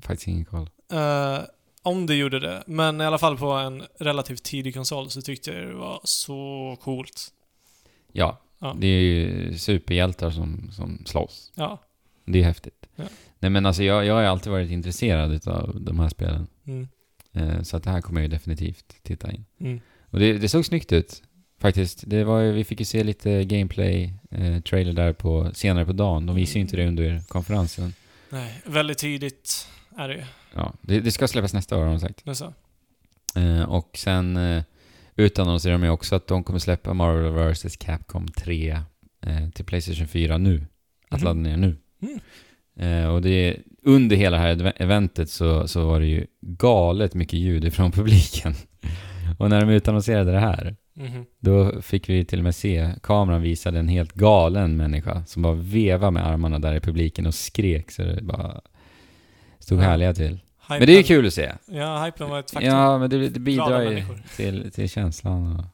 Faktiskt ingen koll. Eh, om det gjorde det. Men i alla fall på en relativt tidig konsol så tyckte jag det var så coolt. Ja. Ja. Det är ju superhjältar som, som slåss. Ja. Det är häftigt. Ja. Nej men alltså jag, jag har alltid varit intresserad av de här spelen. Mm. Eh, så att det här kommer jag ju definitivt titta in. Mm. Och det, det såg snyggt ut. Faktiskt. Det var, vi fick ju se lite gameplay, eh, trailer där på, senare på dagen. De visade ju inte det under konferensen. Nej, väldigt tidigt är det ju. Ja, det, det ska släppas nästa år har de sagt. Det så. Eh, och sen eh, utannonserar de ju också att de kommer släppa Marvel vs Capcom 3 eh, till Playstation 4 nu. Att Mhm. ladda ner nu. Mm. Eh, och det, under hela det här ev- eventet så, så var det ju galet mycket ljud ifrån publiken. och när de utannonserade det här, Mhm. då fick vi till och med se, kameran visade en helt galen människa som bara vevade med armarna där i publiken och skrek så det bara stod härliga till. Hypen, Men det är ju kul att se. Ja, hypen var ett faktum. Ja, men det, det bidrar ju till, till känslan och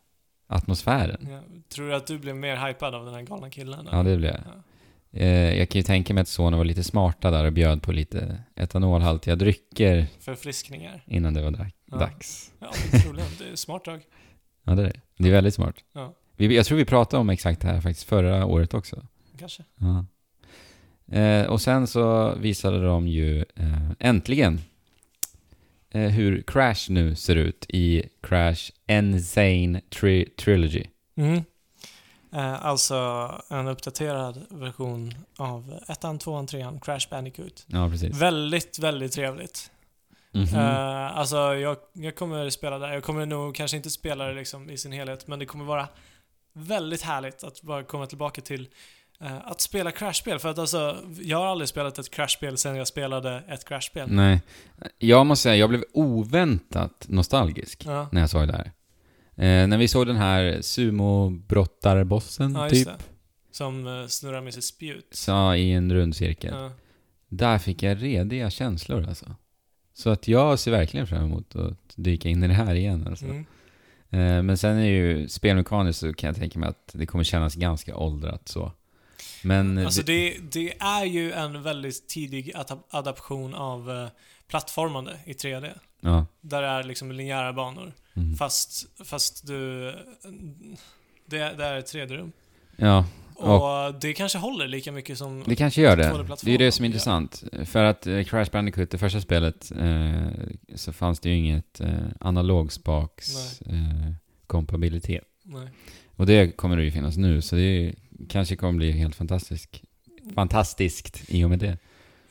atmosfären. Ja, tror du att du blev mer hypad av den här galna killen? Ja, det blir jag. Ja. Eh, jag kan ju tänka mig att sonen var lite smarta där och bjöd på lite etanolhaltiga drycker Förfriskningar. innan det var dag- Ja. dags. Ja, troligen. Det är smart drag. Ja, det är det. Det är väldigt smart. Ja, Vi, jag tror vi pratade om exakt det här faktiskt förra året också. kanske. Ja. Eh, och sen så visade de ju eh, äntligen hur Crash nu ser ut i Crash Insane Tri- Trilogy. Mm. Eh, alltså en uppdaterad version av ettan, tvåan, trean, Crash Bandicoot. Ja, precis. Väldigt, väldigt trevligt. Mhm. Eh, alltså jag, jag kommer spela där. Jag kommer nog kanske inte spela det liksom i sin helhet, men det kommer vara väldigt härligt att bara komma tillbaka till eh, att spela Crash-spel. För att alltså, jag har aldrig spelat ett Crash-spel sedan jag spelade ett Crash-spel. Nej. Jag måste säga, jag blev oväntat nostalgisk Ja, när jag såg det här. Eh, när vi såg den här sumo-brottarbossen, ja typ, det. Som eh, snurrar med sitt spjut. sa i en rund cirkel. Ja. Där fick jag rediga känslor alltså. Så att jag ser verkligen fram emot att dyka in i det här igen alltså. Mm. Eh, men sen är ju spelmekaniskt så kan jag tänka mig att det kommer kännas ganska åldrat så. Men... eh, Alltså det, det är ju en väldigt tidig adap- adaption av eh, plattformande i 3D. Ja. Där det är liksom linjära banor. Mm. Fast, fast du... Det, det är ett 3D-rum. Ja, Och det kanske håller lika mycket som... det kanske gör det. 2D-plattform. Det är det som är Ja. intressant. För att eh, Crash Bandicoot, det första spelet, eh, så fanns det ju inget eh, analogspaks eh, kompabilitet. Nej. Och det kommer det ju finnas nu, så det är, kanske kommer bli helt fantastisk, fantastiskt i och med det.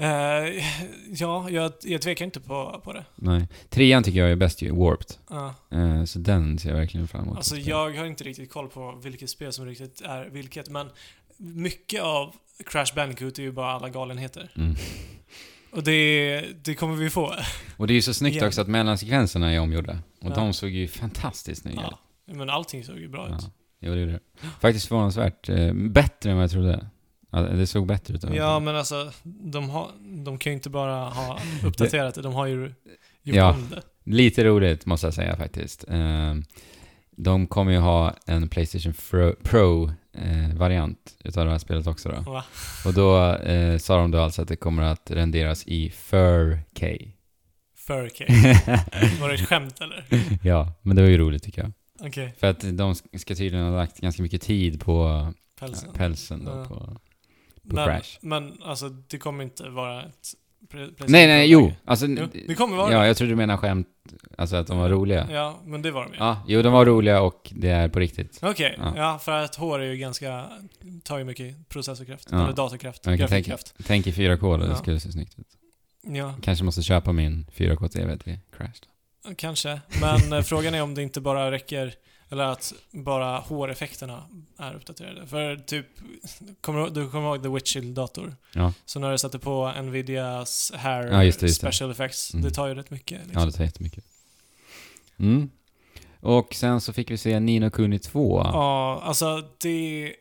Eh, ja, jag, jag tvekar inte på, på det. Nej. Trean tycker jag är bäst ju, Warped. Ja. Eh, så den ser jag verkligen fram emot. Alltså jag har inte riktigt koll på vilket spel som riktigt är vilket, men mycket av Crash Bandicoot är ju bara alla galenheter. Mm. Och det, det kommer vi få. Och det är ju så snyggt Igen. också att mellansekvenserna är omgjorda. Och de såg ju fantastiskt snygga ut. Ja. Men allting såg ju bra ut. Jo, det är det. Faktiskt förvånansvärt eh, bättre än vad jag trodde. Det såg bättre ut. Ja, men alltså, de, har, de kan ju inte bara ha uppdaterat det, de har ju gjort Ja. om det. Lite roligt måste jag säga faktiskt. Eh, de kommer ju ha en Playstation Pro-variant utav det här spelet också då. Va? Och då eh, sa de då alltså att det kommer att renderas i 4K. 4K. Var det ett skämt eller? ja, men det var ju roligt tycker jag. Okej, För att de ska tydligen ha lagt ganska mycket tid på pälsen. pälsen då. Ja. På, på men, Crash. Men alltså, det kommer inte vara ett... Nej, nej, jo. Alltså, Jo, det kommer vara ja, det. jag tror du menar skämt, alltså att de var roliga. Ja, men det var de ju. Ja, jo, de var roliga och det är på riktigt. Okej, Ja. ja. för att hår är ju ganska... tar ju mycket processorkraft, Ja. eller datorkraft, grafikkraft. tänk i 4K då, det Ja. skulle se snyggt ut. Ja, Kanske måste köpa min 4K-TV till Crash då. Kanske. Men eh, frågan är om det inte bara räcker, eller att bara håreffekterna är uppdaterade. För typ, kommer du, du kommer ihåg The Witchill-dator? Ja. Så när du sätter på Nvidias Hair Ja, just det, just det. Special Effects, Mm. det tar ju rätt mycket. Ja, Liksom. det tar jättemycket. Mm. Och sen så fick vi se Nino Kuni 2. Ja, alltså det,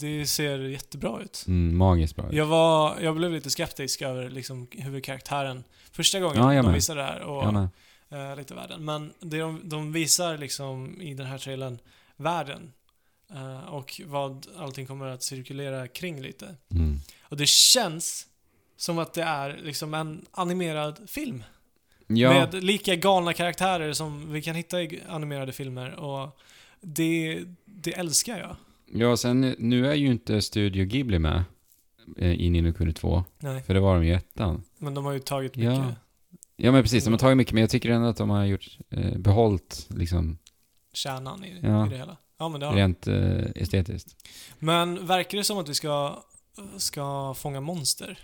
det ser jättebra ut. Mm, magiskt bra. Jag, var, jag blev lite skeptisk över liksom huvudkaraktären första gången Ja, de visade det här och. Eh, lite världen. Men det de, de visar liksom i den här trailern världen eh, och vad allting kommer att cirkulera kring lite. Mm. Och det känns som att det är liksom en animerad film. Ja, Med lika galna karaktärer som vi kan hitta i animerade filmer och det, det älskar jag. ja, sen nu är ju inte Studio Ghibli med eh, i Nino Kuni 2. Nej, För det var de i ettan. men de har ju tagit mycket Ja men precis, de har tagit mycket, men jag tycker ändå att de har gjort, eh, behållt liksom kärnan i, Ja. i det hela. Ja, men det har rent eh, estetiskt. Men verkar det som att vi ska, ska fånga monster?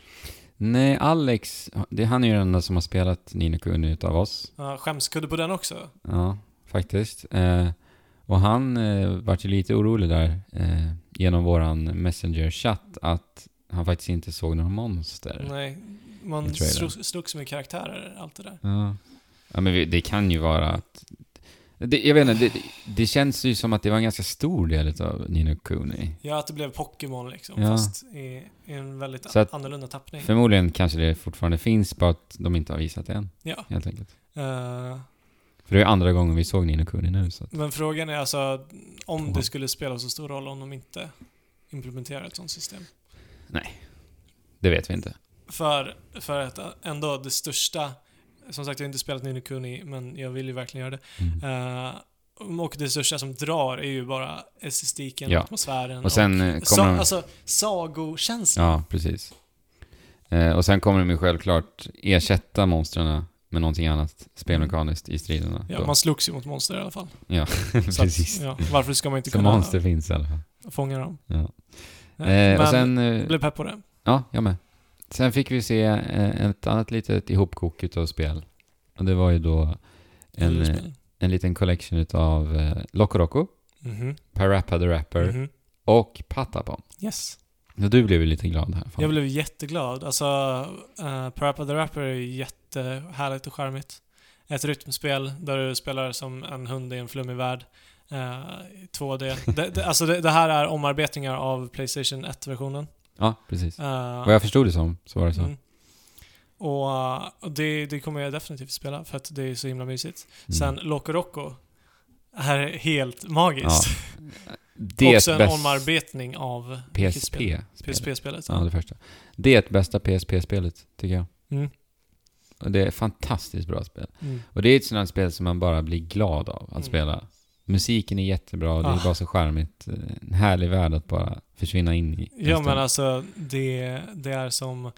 Nej, Alex, det, han är ju den enda som har spelat Nino Kuni utav oss. Uh, skämskudde på den också? Ja, faktiskt. Eh, och han eh, vart ju lite orolig där eh, genom våran Messenger-chatt att han faktiskt inte såg några monster. Nej, man slogs med karaktärer, allt det där. Ja. ja, men det kan ju vara att... Det, jag vet inte, det, det, känns ju som att det var en ganska stor del av Nino Kuni. Ja, att det blev Pokémon liksom, Ja. fast i, i en väldigt Så att- annorlunda tappning. Förmodligen kanske det fortfarande finns, bara att de inte har visat det än, Ja. helt enkelt. Eh, För det är andra gången vi såg Nino Kuni nu, så att, men frågan är alltså om det skulle spela så stor roll om de inte implementerar ett sånt system. det vet vi inte. För, för att ändå det största, som sagt jag har inte spelat Nino Kuni, men jag vill ju verkligen göra det. Mm. Eh, och det största som drar är ju bara estetiken, Ja. atmosfären Och sen eh, och kommer sa, de... alltså sagokänslan. Ja, precis. Eh, och sen kommer de ju självklart ersätta monstren med någonting annat spelmekaniskt i striderna. Ja, då. man slogs ju mot monster i alla fall. Ja, precis. Att, ja, varför ska man inte Så kunna monster finns i alla fall. fånga dem? Ja. Eh, och men sen... jag Eh, blev pepp på det. ja, jag med. Sen fick vi se eh, ett annat litet ihopkok utav spel. Och det var ju då en, eh, en liten collection utav eh, Loco Roco, Mhm. Parappa the Rapper Mhm. och Patapon. Yes. Och du blev ju lite glad här. Fan. Jag blev jätteglad. Alltså, uh, Parappa the Rapper är jättehärligt och charmigt. Ett rytmspel där du spelar som en hund i en flummig värld. i 2D. det, det, alltså det, det här är omarbetningar av Playstation 1-versionen. Ja, precis. Uh, Vad jag förstod det som, så var det så. mm. Och, eh, och det, det kommer jag definitivt spela för att det är så himla mysigt. Mm. Sen Loco Roco är helt magiskt. Det Också en omarbetning av PSP. PSP-spelet. Ja, det första. Det är ett bästa PSP-spelet, tycker jag. Mm. Och det är ett fantastiskt bra spel. Mm. Och det är ett sånt spel som man bara blir glad av att Mm. spela. Musiken är jättebra, och det är Ah. bara så charmigt. En härlig värld att bara försvinna in i. Ja stund. men alltså det, det är som...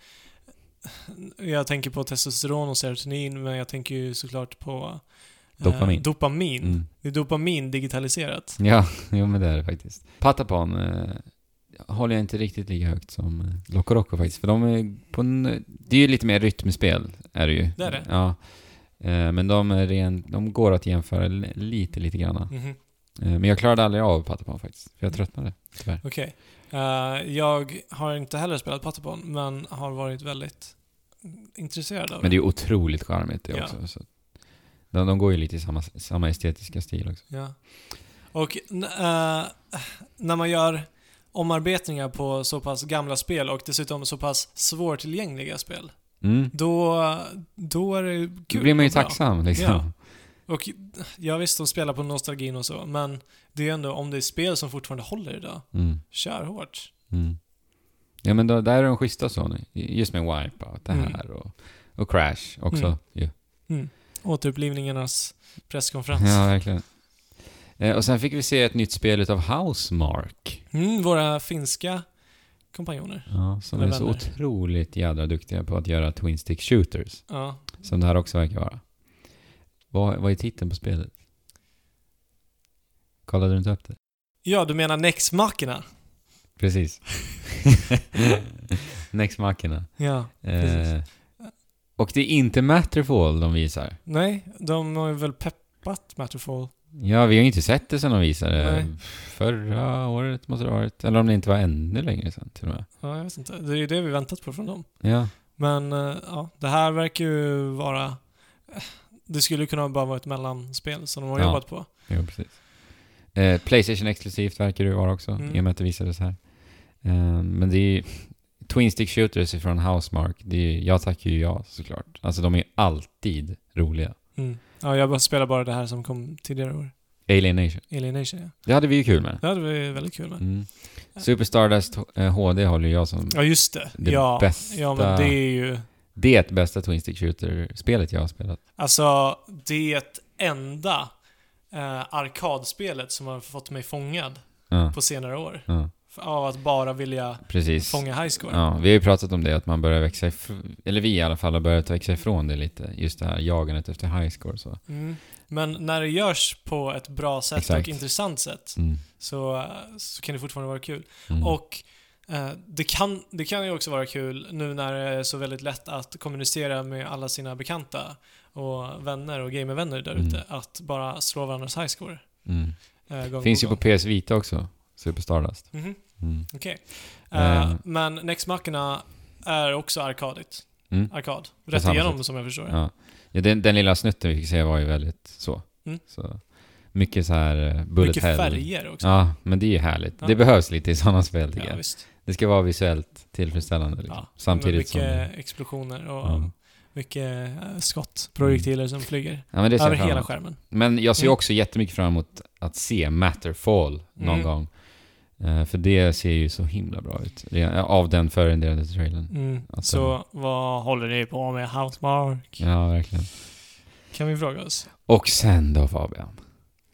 Jag tänker på testosteron och serotonin men jag tänker ju såklart på... eh, Dopamin. dopamin. Mm. Det är dopamin digitaliserat. Ja, jo men det är det faktiskt. Patapon eh, håller jag inte riktigt lika högt som eh, Loco Roco faktiskt. För de är på en, Det är ju lite mer rytmspel, är det ju. Det är det. Ja. Eh, men de är ren, de går att jämföra li- lite, lite grann. Mhm. Eh, men jag klarade aldrig av Patapon faktiskt. För jag tröttnade, tyvärr. Okej. Eh, jag har inte heller spelat Patapon men har varit väldigt intresserad av Men det är otroligt charmigt det Ja. också. Så. De, de går ju lite i samma, samma estetiska stil också. Ja. Och eh, när man gör omarbetningar på så pass gamla spel och dessutom så pass svårtillgängliga spel, Mm. då, då är det Då kul blir man ju tacksam liksom. Ja. Och ja visst, de spelar på nostalgin och så, men det är ändå, om det är spel som fortfarande håller idag, Mm. kör hårt. Mm. Ja men då, där är de schyssta Sony. Just med Wipeout, det Mm. här och, och Crash också. Mm. ju. Återupplivningarnas presskonferens. Ja, verkligen. Eh, och sen fick vi se ett nytt spel utav Housemark. Mm, våra finska kompanjoner. Ja, som är så vänner. otroligt jädra duktiga på att göra Twin Stick Shooters. Ja. Som det här också verkar vara. Vad, vad är titeln på spelet? Kollade du inte upp det? ja, du menar Nex Machina? Precis. Next Machina. Ja, Eh, precis. och det är inte Matterfall de visar. Nej, de har väl peppat Matterfall. Ja, vi har ju inte sett det sen de visade. Nej. Förra året måste det ha varit. Eller om det inte var ännu längre sen till och med. Ja, jag vet inte. Det är ju det vi väntat på från dem. Ja, Men eh, ja, det här verkar ju vara... eh, Det skulle kunna bara vara ett mellanspel som de har Ja. jobbat på. jo precis. Eh, Playstation exklusivt verkar det vara också, Mm. i och med att det visades här. Eh, men det är ju... Twin Stick Shooters ifrån Housemark, det är, jag tackar ju ja såklart. Alltså de är ju alltid roliga. Mm. Ja, jag spelar bara det här som kom tidigare år. Alienation. Alienation, ja. Det hade vi ju kul med. Det hade vi väldigt kul med. Mm. Super Stardust eh, HD håller jag som... Ja, just det. Det ja, bästa- ja, men det är ju... Det är bästa Twin Stick Shooter-spelet jag har spelat. Alltså, det enda eh, arkadspelet som har fått mig fångad Ja, på senare år. ja, Av att bara vilja precis. fånga highscore. Ja, vi har ju pratat om det, att man börjar växa ifrån, eller vi i alla fall har börjat växa ifrån det lite. Just det här jagandet efter highscore så. Mm. Men när det görs på ett bra sätt Exakt. och intressant sätt Mm. så, så kan det fortfarande vara kul. Mm. Och eh, det, kan, det kan ju också vara kul nu när det är så väldigt lätt att kommunicera med alla sina bekanta och vänner och gamervänner där ute. Mm. Att bara slå varandras highscore. Mm. Eh, gång Finns ju på PS Vita också, Super Stardust. Mhm, Mm. Okej. Eh. Eh, men Next Machina är också arkadigt. Mm. Arkad. Rätt igenom sätt. som jag förstår. Ja. Ja, den, den lilla snutten vi fick se var ju väldigt så. Mm. så. Mycket så här eh, bullet Mycket hell. färger också. Ja, men det är ju härligt. Ja. Det behövs lite i sådana spel tycker Ja, jag. visst. Det ska vara visuellt tillfredsställande liksom. Ja, Samtidigt med som... mycket explosioner och mycket skott, projektiler som flyger. Ja, Över hela skärmen. Men jag ser Mm. också jättemycket fram emot att se Matterfall någon Mm. gång. Eh, för det ser ju så himla bra ut. Av den förrenderade trailern. Mm. Alltså- Så vad håller ni på med Housemark? Ja, verkligen. Kan vi fråga oss. Och sen då Fabian.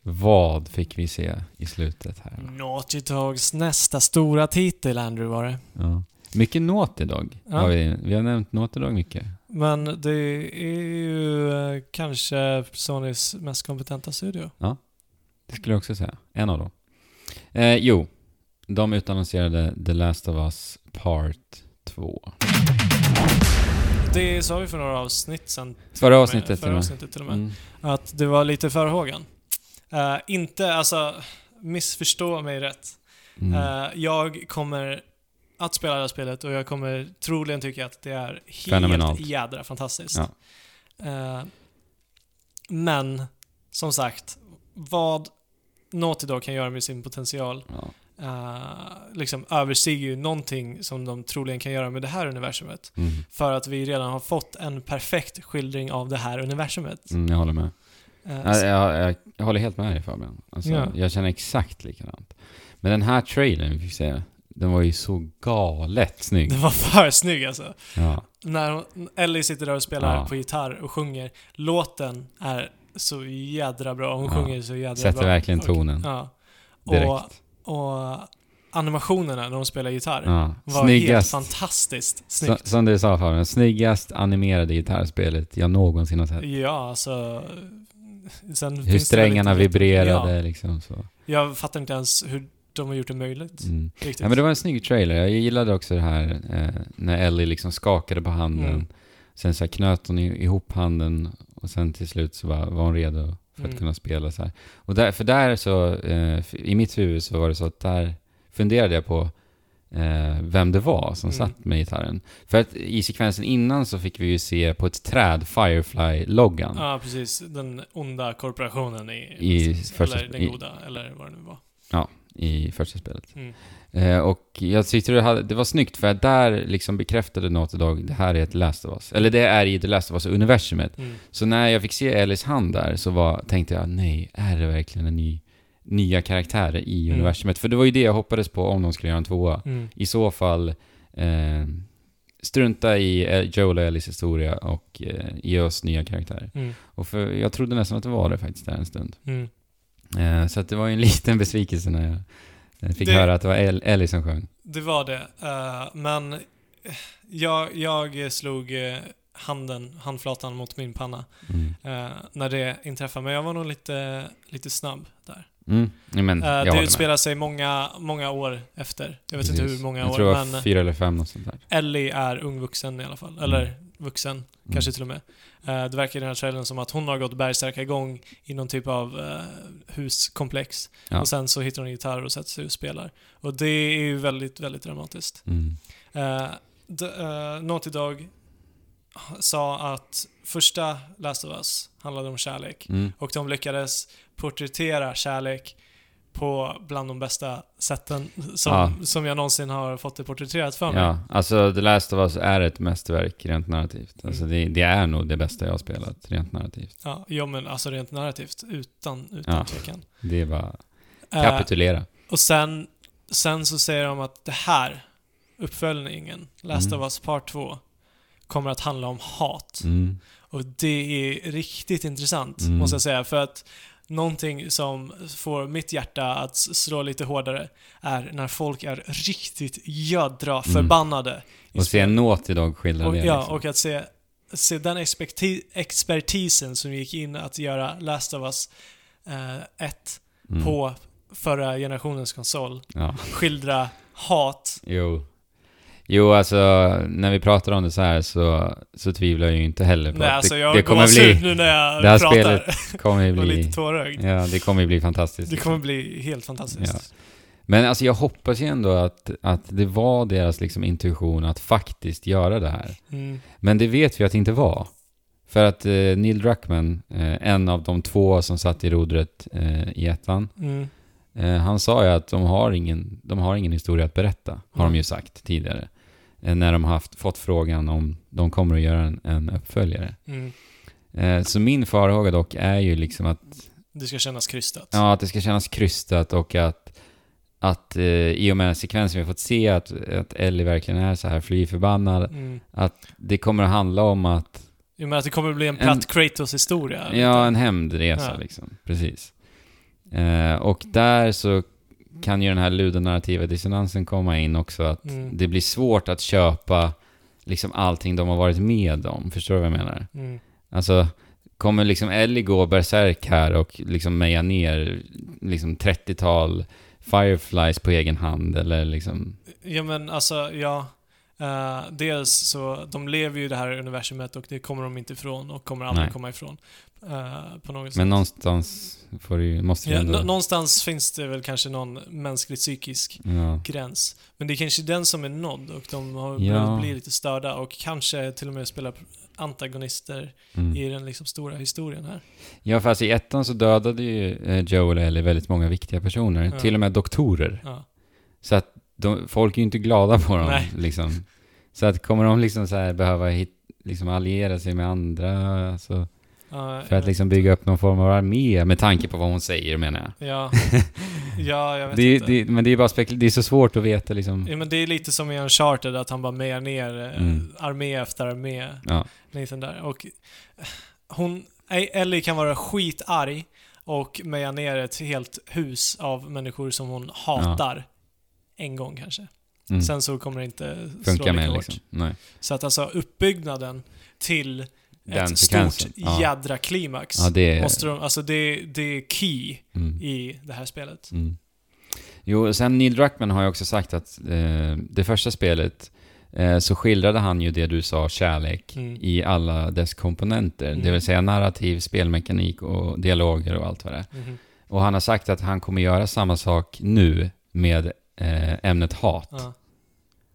Vad fick vi se i slutet här? Naughty Dogs nästa stora titel, Andrew, var det. Ja. Mycket Naughty Dog Ja. har vi. Vi har nämnt Naughty Dog mycket. Men det är ju eh, kanske Sonys mest kompetenta studio. Det skulle jag också säga. En av dem. Eh, jo, de utannonserade The Last of Us Part 2. Det sa vi för några avsnitt sen. Förra avsnittet till Förra och med. avsnittet till och med. Mm. Att det var lite förhågan. Eh, inte, alltså, missförstå mig rätt. Mm. Eh, jag kommer att spela det här spelet och jag kommer troligen tycka att det är helt Fenomenalt. jädra fantastiskt. Ja. Eh, men, som sagt, vad Naughty Dog kan göra med sin potential Ja. Eh, liksom överstiger ju någonting som de troligen kan göra med det här universumet. Mm. För att vi redan har fått en perfekt skildring av det här universumet. Mm, jag håller med. Eh, Jag, jag, jag, jag håller helt med dig Fabian. Alltså, Ja. Jag känner exakt likadant. Men den här trailern vi fick se, den var ju så galet snygg. Den var för snygg alltså. Ja. När hon, Ellie sitter där och spelar Ja. på gitarr och sjunger. Låten är så jädra bra. Hon Ja. sjunger så jädra Sätter bra. verkligen Och- tonen Ja. direkt. Och, animationerna när de spelar gitarr ja. var Snyggast, helt fantastiskt snyggt. som du sa Fabian, snyggast animerade gitarrspelet jag någonsin har sett. Ja, alltså... Sen Hur strängarna väl inte- vibrerade Ja, liksom så. jag fattar inte ens hur de har gjort det möjligt. Mm. Ja men det var en snygg trailer. Jag gillade också det här eh, när Ellie liksom skakade på handen. Mm. Sen så knöt hon ihop handen och sen till slut så var, var hon redo för att Mm. kunna spela så här. Och där, för där så, eh, i mitt huvud så var det så att där funderade jag på eh, vem det var som Mm. satt med gitarren. För att i sekvensen innan så fick vi ju se på ett träd Firefly-loggan. Ja, precis. Den onda korporationen i... I första- eller den i- goda, eller vad det nu var. i första spelet. Mm. Eh, och jag tyckte det, hade, det var snyggt för att där liksom bekräftade Naughty Dog det här är ett Last of Us. Eller det är i The Last of Us-universumet. Mm. Så när jag fick se Ellis hand där så var, tänkte jag, nej, är det verkligen en ny, nya karaktärer i Mm. universumet? För det var ju det jag hoppades på om de skulle göra en tvåa. Mm. I så fall, eh, strunta i eh, Joel och Ellis historia och eh, ge oss nya karaktärer. Mm. Och för, jag trodde nästan att det var det faktiskt där en stund. Mm. Eh, så att det var ju en liten besvikelse när jag Jag fick Det- höra att det var El- Ellie som sjöng. Det var det. eh, men eh, jag, jag slog eh, handen, handflatan mot min panna Mm. när det inträffade. Men jag var nog lite, lite snabb där. Mm. Men, jag det håller med. utspelar sig många, många år efter. Jag vet inte Precis. hur många jag år, tror det var fyra eller fem och sånt där. Ellie är ung vuxen i alla fall. Eller Mm. vuxen, Mm. kanske till och med. Eh, det verkar i den här trailern som att hon har gått bergsärka igång i någon typ av eh, huskomplex. Ja. Och sen så hittar hon en gitarr och sätter sig och spelar. Och det är ju väldigt, väldigt dramatiskt. Mm. D- uh, Naughty Dog sa att första Last of Us handlade om kärlek. Mm. Och de lyckades porträttera kärlek på bland de bästa sätten som, Ja. som jag någonsin har fått det porträtterat för mig. Ja, alltså The Last of Us är ett mästerverk rent narrativt. Alltså Mm. det, det är nog det bästa jag har spelat rent narrativt. Ja, ja, men alltså rent narrativt, utan, utan Ja. tvekan. Det är bara Eh, kapitulera. och sen, sen så säger de att det här, uppföljningen, Last Mm. of Us Part 2, kommer att handla om hat. Mm. Och det är riktigt intressant, Mm. måste jag säga. För att någonting som får mitt hjärta att slå lite hårdare är när folk är riktigt jädra förbannade. i Och se en Naughty Dog skildra det Ja, liksom. och att se, se den experti expertisen som gick in att göra Last of Us 1 Mm. på förra generationens konsol. Ja, Skildra hat. jo. Jo, alltså när vi pratar om det så här så, så tvivlar jag ju inte heller på Nej, att alltså det, jag det kommer bli, nu när jag det här pratar. spelet kommer ju och lite bli, tårögd. ja det kommer ju bli fantastiskt. Det kommer bli helt fantastiskt. Ja. Men alltså jag hoppas ju ändå att, att det var deras liksom intuition att faktiskt göra det här. Mm. Men det vet vi att det inte var. För att eh, Neil Druckmann, eh, en av de två som satt i rodret eh, i ettan, Mm. eh, han sa ju att de har ingen, de har ingen historia att berätta, har de ju sagt tidigare. Eh, när de haft, fått frågan om de kommer att göra en, en uppföljare. Mm. Eh, så min farhåga dock är ju liksom att, Det ska kännas krystat. ja, att det ska kännas krystat och att, att eh, i och med sekvensen vi har fått se att, att Ellie verkligen är så här fly förbannad, Mm. att det kommer att handla om att Jo, men att det kommer bli en En- platt Kratos-historia. Ja, en hämndresa Ja. liksom. Precis. Eh, och där så kan ju den här ludonarrativa dissonansen komma in också. Att Mm. det blir svårt att köpa liksom allting de har varit med om. Förstår du vad jag menar? Mm. Alltså, kommer liksom Ellie gå berserk här och liksom meja ner liksom 30-tal Fireflies på egen hand eller liksom... Ja, men alltså, ja. Eh, dels så, de lever ju i det här universumet och det kommer de inte ifrån och kommer aldrig Nej. komma ifrån. eh, på något sätt. Men någonstans får ju, måste ju Ja, ändå... nå- någonstans finns det väl kanske någon mänskligt psykisk ja. gräns. Men det är kanske den som är nådd och de har Ja. börjat bli lite störda och kanske till och med spela antagonister Mm. i den liksom stora historien här. Ja, fast i ettan så dödade ju eh, Joel Ellie väldigt många viktiga personer. Ja. Till och med doktorer. Så att de, folk är ju inte glada på dem. Nej. Liksom. Så att kommer de liksom så här behöva hit, liksom alliera sig med andra alltså, Ja, för att liksom bygga upp någon form av armé med tanke på vad hon säger menar jag. Ja, ja jag vet Det, inte. det, men det är bara spekul- det är så svårt att veta liksom. Ja, men det är lite som i Uncharted, att han bara mejar ner eh, Mm. armé efter armé. Ja, Liksom där. Och eh, hon, Ellie kan vara skitarg och meja ner ett helt hus av människor som hon hatar. En gång kanske. mm. Sen så kommer det inte slå Funkar lika med liksom. Nej. Så att alltså uppbyggnaden till Den ett stort Ja. jädra klimax. Ja, det är... Måste de, alltså det, det är key Mm. i det här spelet. Mm. Jo, sen Neil Druckmann har ju också sagt att eh, det första spelet eh, så skildrade han ju det du sa, kärlek, Mm. i alla dess komponenter. Mm. Det vill säga narrativ, spelmekanik och dialoger och allt vad det är. Mhm. Och han har sagt att han kommer göra samma sak nu med ämnet hat. Ja.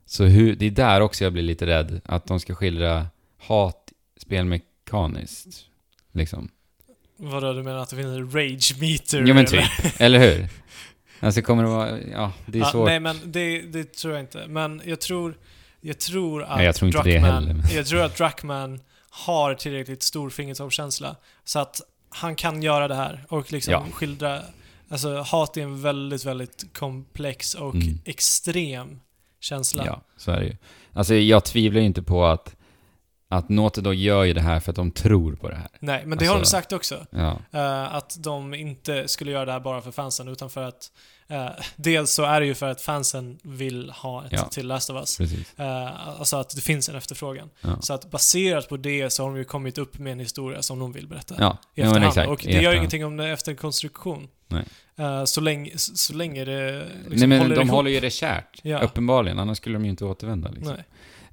Så hur, det är där också jag blir lite rädd, att de ska skildra hat spelmekaniskt. Liksom. Vadå, du menar att det finns en rage meter? Jo men eller? typ, eller hur? Alltså kommer det vara, ja, det är Ja, svårt. nej, men det, det tror jag inte. Men jag tror, jag tror att Nej, jag tror inte det Druckmann, heller, men- Jag tror att Druckmann har tillräckligt stor fingertoppskänsla så att han kan göra det här och liksom Ja. skildra... Alltså, hat är en väldigt, väldigt komplex och Mm. extrem känsla. Ja, så är det ju. Alltså jag tvivlar inte på att, att Naughty Dog gör ju det här för att de tror på det här. Nej, men det har de Alltså- sagt också. Ja, Eh, att de inte skulle göra det här bara för fansen, utan för att Eh, dels så är det ju för att fansen vill ha ett Ja. till Last of Us. Eh, alltså att det finns en efterfrågan. Ja. Så att baserat på det så har de ju kommit upp med en historia som de vill berätta. Ja, i ja efterhand. exakt. och det gör ingenting om det är efter en konstruktion. Eh, så, länge, så, länge det liksom Nej men håller de ihop. håller ju det kärt. Ja. Uppenbarligen, annars skulle de ju inte återvända liksom.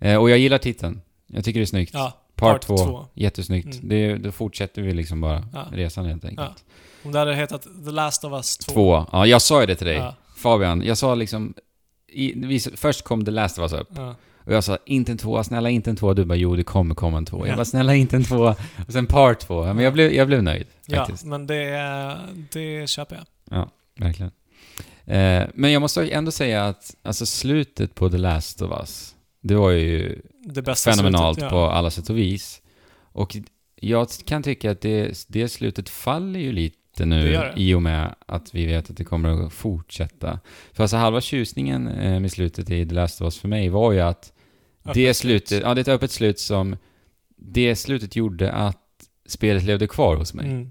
Eh, och jag gillar titeln. Jag tycker det är snyggt. Ja, Part part 2, två. jättesnyggt. Mm. Det, då fortsätter vi liksom bara Ja. resan helt enkelt. om det hade hetat The Last of Us 2. Två. Ja, jag sa ju det till dig. Fabian, jag sa liksom... I, vi, först kom The Last of Us upp. Och jag sa inte en tvåa, snälla inte en tvåa. Du bara jo, det kommer komma en tvåa. Ja. Jag bara snälla inte en tvåa. Och sen part två. Men jag blev, jag blev nöjd ja men det, det köper jag. Verkligen. Eh, men jag måste ändå säga att alltså slutet på The Last of Us, det var ju Det fenomenalt slutet, på alla sätt och vis. Och jag kan tycka att det, det slutet faller ju lite Det nu gör det. i och med att vi vet att det kommer att fortsätta. För alltså halva tjusningen eh, med slutet i The Last of Us för mig var ju att det slutet, ja det är ett öppet slut som, det slutet gjorde att spelet levde kvar hos mig. Mm.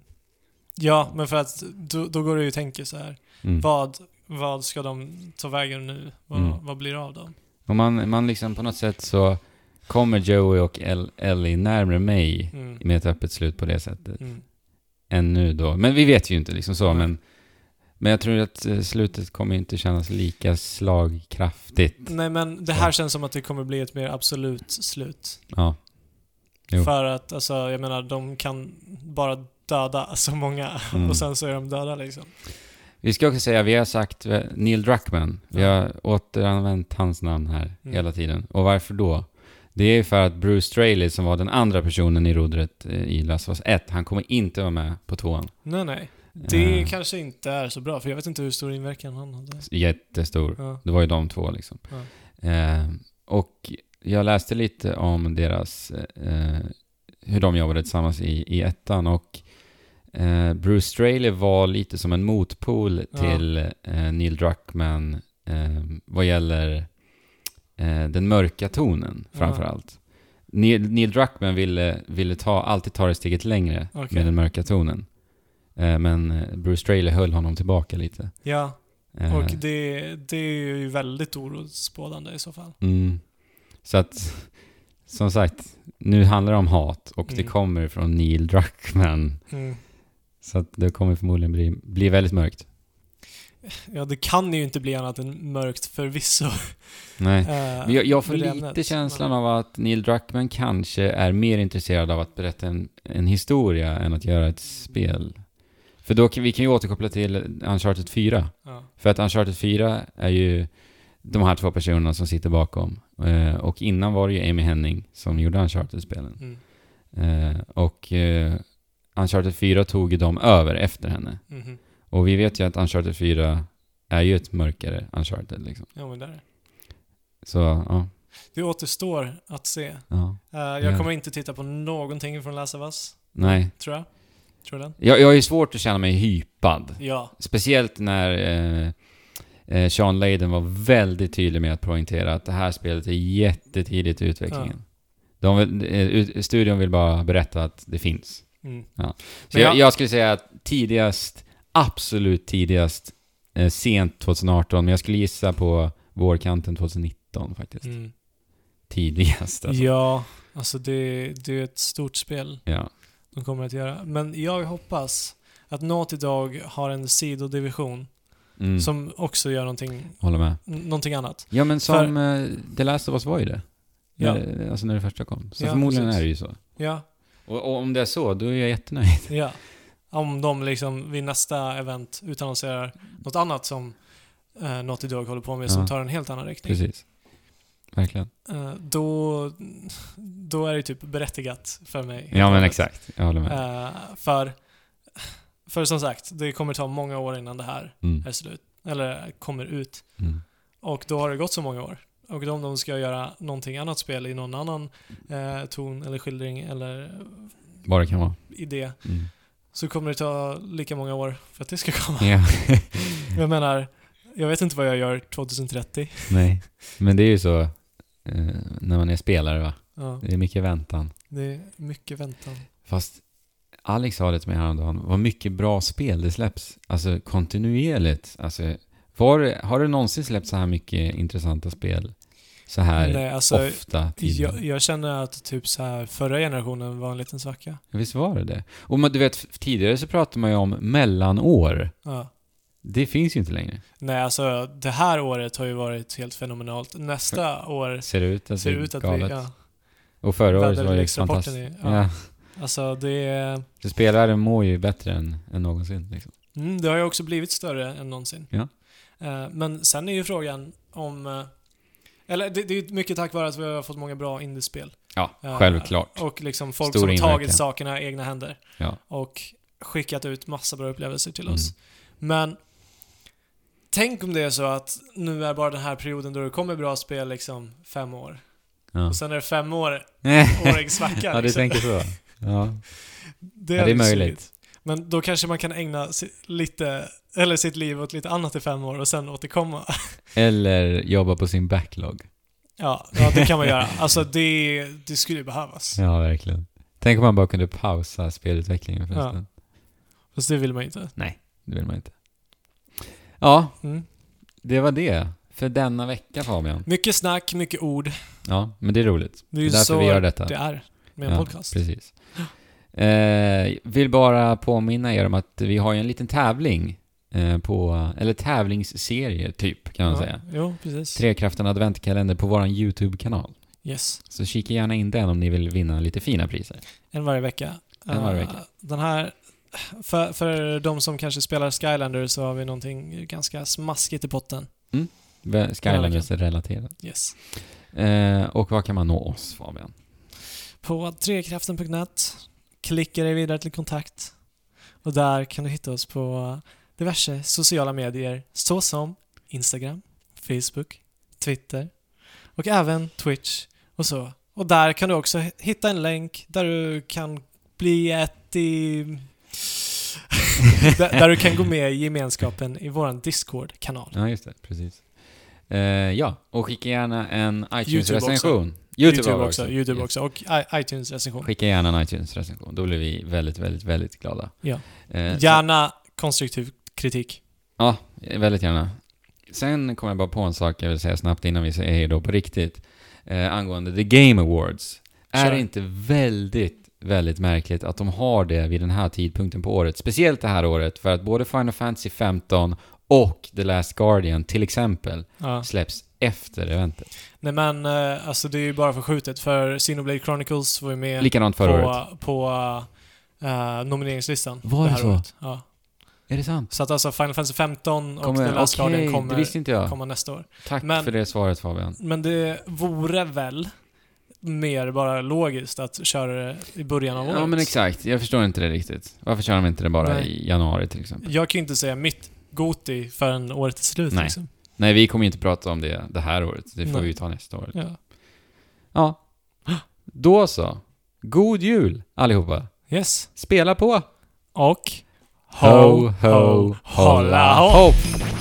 Ja, men för att då, då går det ju att tänka så här. Mm. Vad, vad ska de ta vägen nu? Vad, Mm. vad blir det av dem? Och man, man liksom på något sätt så kommer Joey och El- Ellie närmare mig Mm. med ett öppet slut på det sättet. Mm. än nu då. Men vi vet ju inte liksom så, men, men jag tror att eh, slutet kommer inte kännas lika slagkraftigt. Nej, men det här känns som att det kommer bli ett mer absolut slut. Ja. Jo. För att, alltså, jag menar, de kan bara döda så många Mm. och sen så är de döda liksom. Vi ska också säga, vi har sagt eh, Neil Druckmann. Vi har återanvänt hans namn här Mm. hela tiden. Och varför då? Det är för att Bruce Straley, som var den andra personen i rodret eh, i Last of Us 1, han kommer inte vara med på tvåan. Nej, nej. Det Eh, kanske inte är så bra, för jag vet inte hur stor inverkan han hade. Jättestor. Ja. Det var ju de två liksom. Ja. Eh, och jag läste lite om deras, eh, hur de jobbade tillsammans i, i ettan och eh, Bruce Straley var lite som en motpol Ja. till eh, Neil Druckmann eh, vad gäller eh, den mörka tonen Ja. framför allt. Neil, Neil Druckmann ville, ville ta, alltid ta det steget längre Okej. med den mörka tonen. Eh, men eh, Bruce Straley höll honom tillbaka lite. Ja, och det, det är ju väldigt orosspådande i så fall. Mm. Så att, som sagt, nu handlar det om hat och det Mm. kommer från Neil Druckmann. Mm. Så det kommer förmodligen bli, bli väldigt mörkt. Ja, det kan ju inte bli annat än mörkt förvisso. Nej. Eh, Men jag, jag får lite känslan av att Neil Druckmann kanske är mer intresserad av att berätta en, en historia än att göra ett spel. För då kan vi kan ju återkoppla till Uncharted 4. Ja. För att Uncharted 4 är ju de här två personerna som sitter bakom. Eh, och innan var det ju Amy Henning som gjorde Uncharted-spelen. Mm. Eh, och eh, Uncharted 4 tog dem över efter henne. Mhm. Och vi vet ju att Uncharted 4 är ju ett mörkare Uncharted liksom. Ja, men där är det. Så, ja. Det återstår att se. ja. Eh, jag Ja. kommer inte titta på någonting från Last of Us, Nej. tror jag. Tror den? Jag, jag har ju svårt att känna mig hypad. Ja. Speciellt när eh, eh, Sean Layden var väldigt tydlig med att poängtera att det här spelet är jättetidigt i utvecklingen. De vill, eh, studion vill bara berätta att det finns. Mm. Så Men jag, jag- skulle säga att tidigast, absolut tidigast, eh, sent 2018, men jag skulle gissa på vårkanten 2019 faktiskt. Mm. Tidigast alltså. Ja, alltså det, det är ett stort spel Ja. de kommer att göra. Men jag hoppas att Naughty Dog har en sidodivision Mm. som också gör någonting, Håller med. någonting annat. Ja men som eh, The Last of Us var ju det. Ja. När, alltså när det första kom. Så Ja, förmodligen precis. är det ju så. Ja, Och, och om det är så, då är jag jättenöjd. ja. Om de liksom vid nästa event utannonserar något annat som eh, Naughty Dog håller på med som Ja. tar en helt annan riktning. Precis. Verkligen. Eh, då, då är det typ berättigat för mig. Ja men exakt, jag håller med. Eh, för, för som sagt, det kommer ta många år innan det här Mm. är slut. Eller kommer ut. Mm. Och då har det gått så många år. Och om de ska göra någonting annat spel i någon annan eh, ton eller skildring eller Vad det kan vara. idé Mm. så kommer det ta lika många år för att det ska komma. Ja. Jag menar, jag vet inte vad jag gör 2030. Nej. Men det är ju så eh, när man är spelare va. Ja, Det är mycket väntan. det är mycket väntan. Fast Alex sa det till mig häromdagen, vad mycket bra spel det släpps. Alltså kontinuerligt. Alltså Var, har det någonsin släppt så här mycket intressanta spel? Så här Nej, alltså, ofta jag, jag känner att typ så här förra generationen var en liten svacka. Visst var det det? Och man, du vet, tidigare så pratade man ju om mellanår. Ja. Det finns ju inte längre. Nej, alltså det här året har ju varit helt fenomenalt. Nästa år Ser ut att ser ut att galet. vi... Ja, Och förra året var det fantastiskt. Ja. ja. alltså det. Så spelare mår ju bättre än, än någonsin. Liksom. Mm, det har ju också blivit större än någonsin. Ja. Eh, men sen är ju frågan om... eller det, det är mycket tack vare att vi har fått många bra indiespel. Ja, Eh, självklart. Och liksom folk Stor som har inverkan. tagit sakerna i egna händer. Ja. Och skickat ut massa bra upplevelser till Mm. oss. Men tänk om det är så att nu är bara den här perioden då det kommer bra spel liksom fem år. Ja. Och sen är det fem år, ja, årig svacka. du liksom. tänker så? Ja. Det Ja, det är möjligt. Men då kanske man kan ägna lite, eller sitt liv åt lite annat i fem år och sen återkomma. Eller jobba på sin backlog. Ja, ja det kan man göra. Alltså det, det skulle ju behövas. Ja, verkligen. Tänk om man bara kunde pausa spelutvecklingen förresten. Fast det vill man inte. Det vill man inte. Ja, Mm. det var det. För denna vecka Fabian. Mycket snack, mycket ord. Ja, men det är roligt. Det är ju därför så vi gör detta. det är med en ja, podcast. Precis. Eh, vill bara påminna er om att vi har ju en liten tävling eh, på, eller tävlingsserie typ kan man ja, säga. Jo, precis. Trekraften adventkalender på våran YouTube-kanal. Yes. Så kika gärna in den om ni vill vinna lite fina priser. En varje vecka. En varje vecka. Den här, för, för de som kanske spelar Skylander så har vi någonting ganska smaskigt i potten. Ve- Skylanders är relaterat. Yes. Eh, och var kan man nå oss Fabian? På trekraften.net klickar dig vidare till kontakt. Och där kan du hitta oss på diverse sociala medier såsom Instagram, Facebook, Twitter och även Twitch och så. Och där kan du också hitta en länk där du kan bli ett i... där, du kan gå med i gemenskapen i våran Discord-kanal. Ja, just det. Precis. Eh, ja, och skicka gärna en iTunes-recension. YouTube, var det också, YouTube Yes. också och iTunes-recension. Skicka gärna en iTunes-recension. Då blir vi väldigt, väldigt, väldigt glada. Ja. Eh, så- Gärna konstruktiv kritik. Ja, väldigt gärna. Sen kommer jag bara på en sak jag vill säga snabbt innan vi säger hej då på riktigt. Eh, angående The Game Awards. Är Kör. det inte väldigt, väldigt märkligt att de har det vid den här tidpunkten på året? Speciellt det här året, för att både Final Fantasy 15 och The Last Guardian till exempel Ja. släpps efter eventet. Nej men, eh, alltså det är ju bara förskjutet för Xenoblade Chronicles var ju med Likadant förra året. på, på eh, nomineringslistan. Var det här så? Året. Ja. Är det sant? Så att alltså Final Fantasy 15 och Kommer, The Last okej, Guardian det kommer, visste inte jag. kommer nästa år. Tack Men- för det svaret Fabian. Men det vore väl mer bara logiskt att köra det i början av året. Ja men exakt, jag förstår inte det riktigt. Varför kör de inte det bara Nej. i januari till exempel? Jag kan ju inte säga mitt Goti förrän året är slut Nej. liksom. Nej, vi kommer ju inte prata om det det här året. Det får Nej. vi ta nästa år. Ja. Ja. Då så. God jul allihopa. Yes. Spela på! Och Ho, ho, hålla hopp!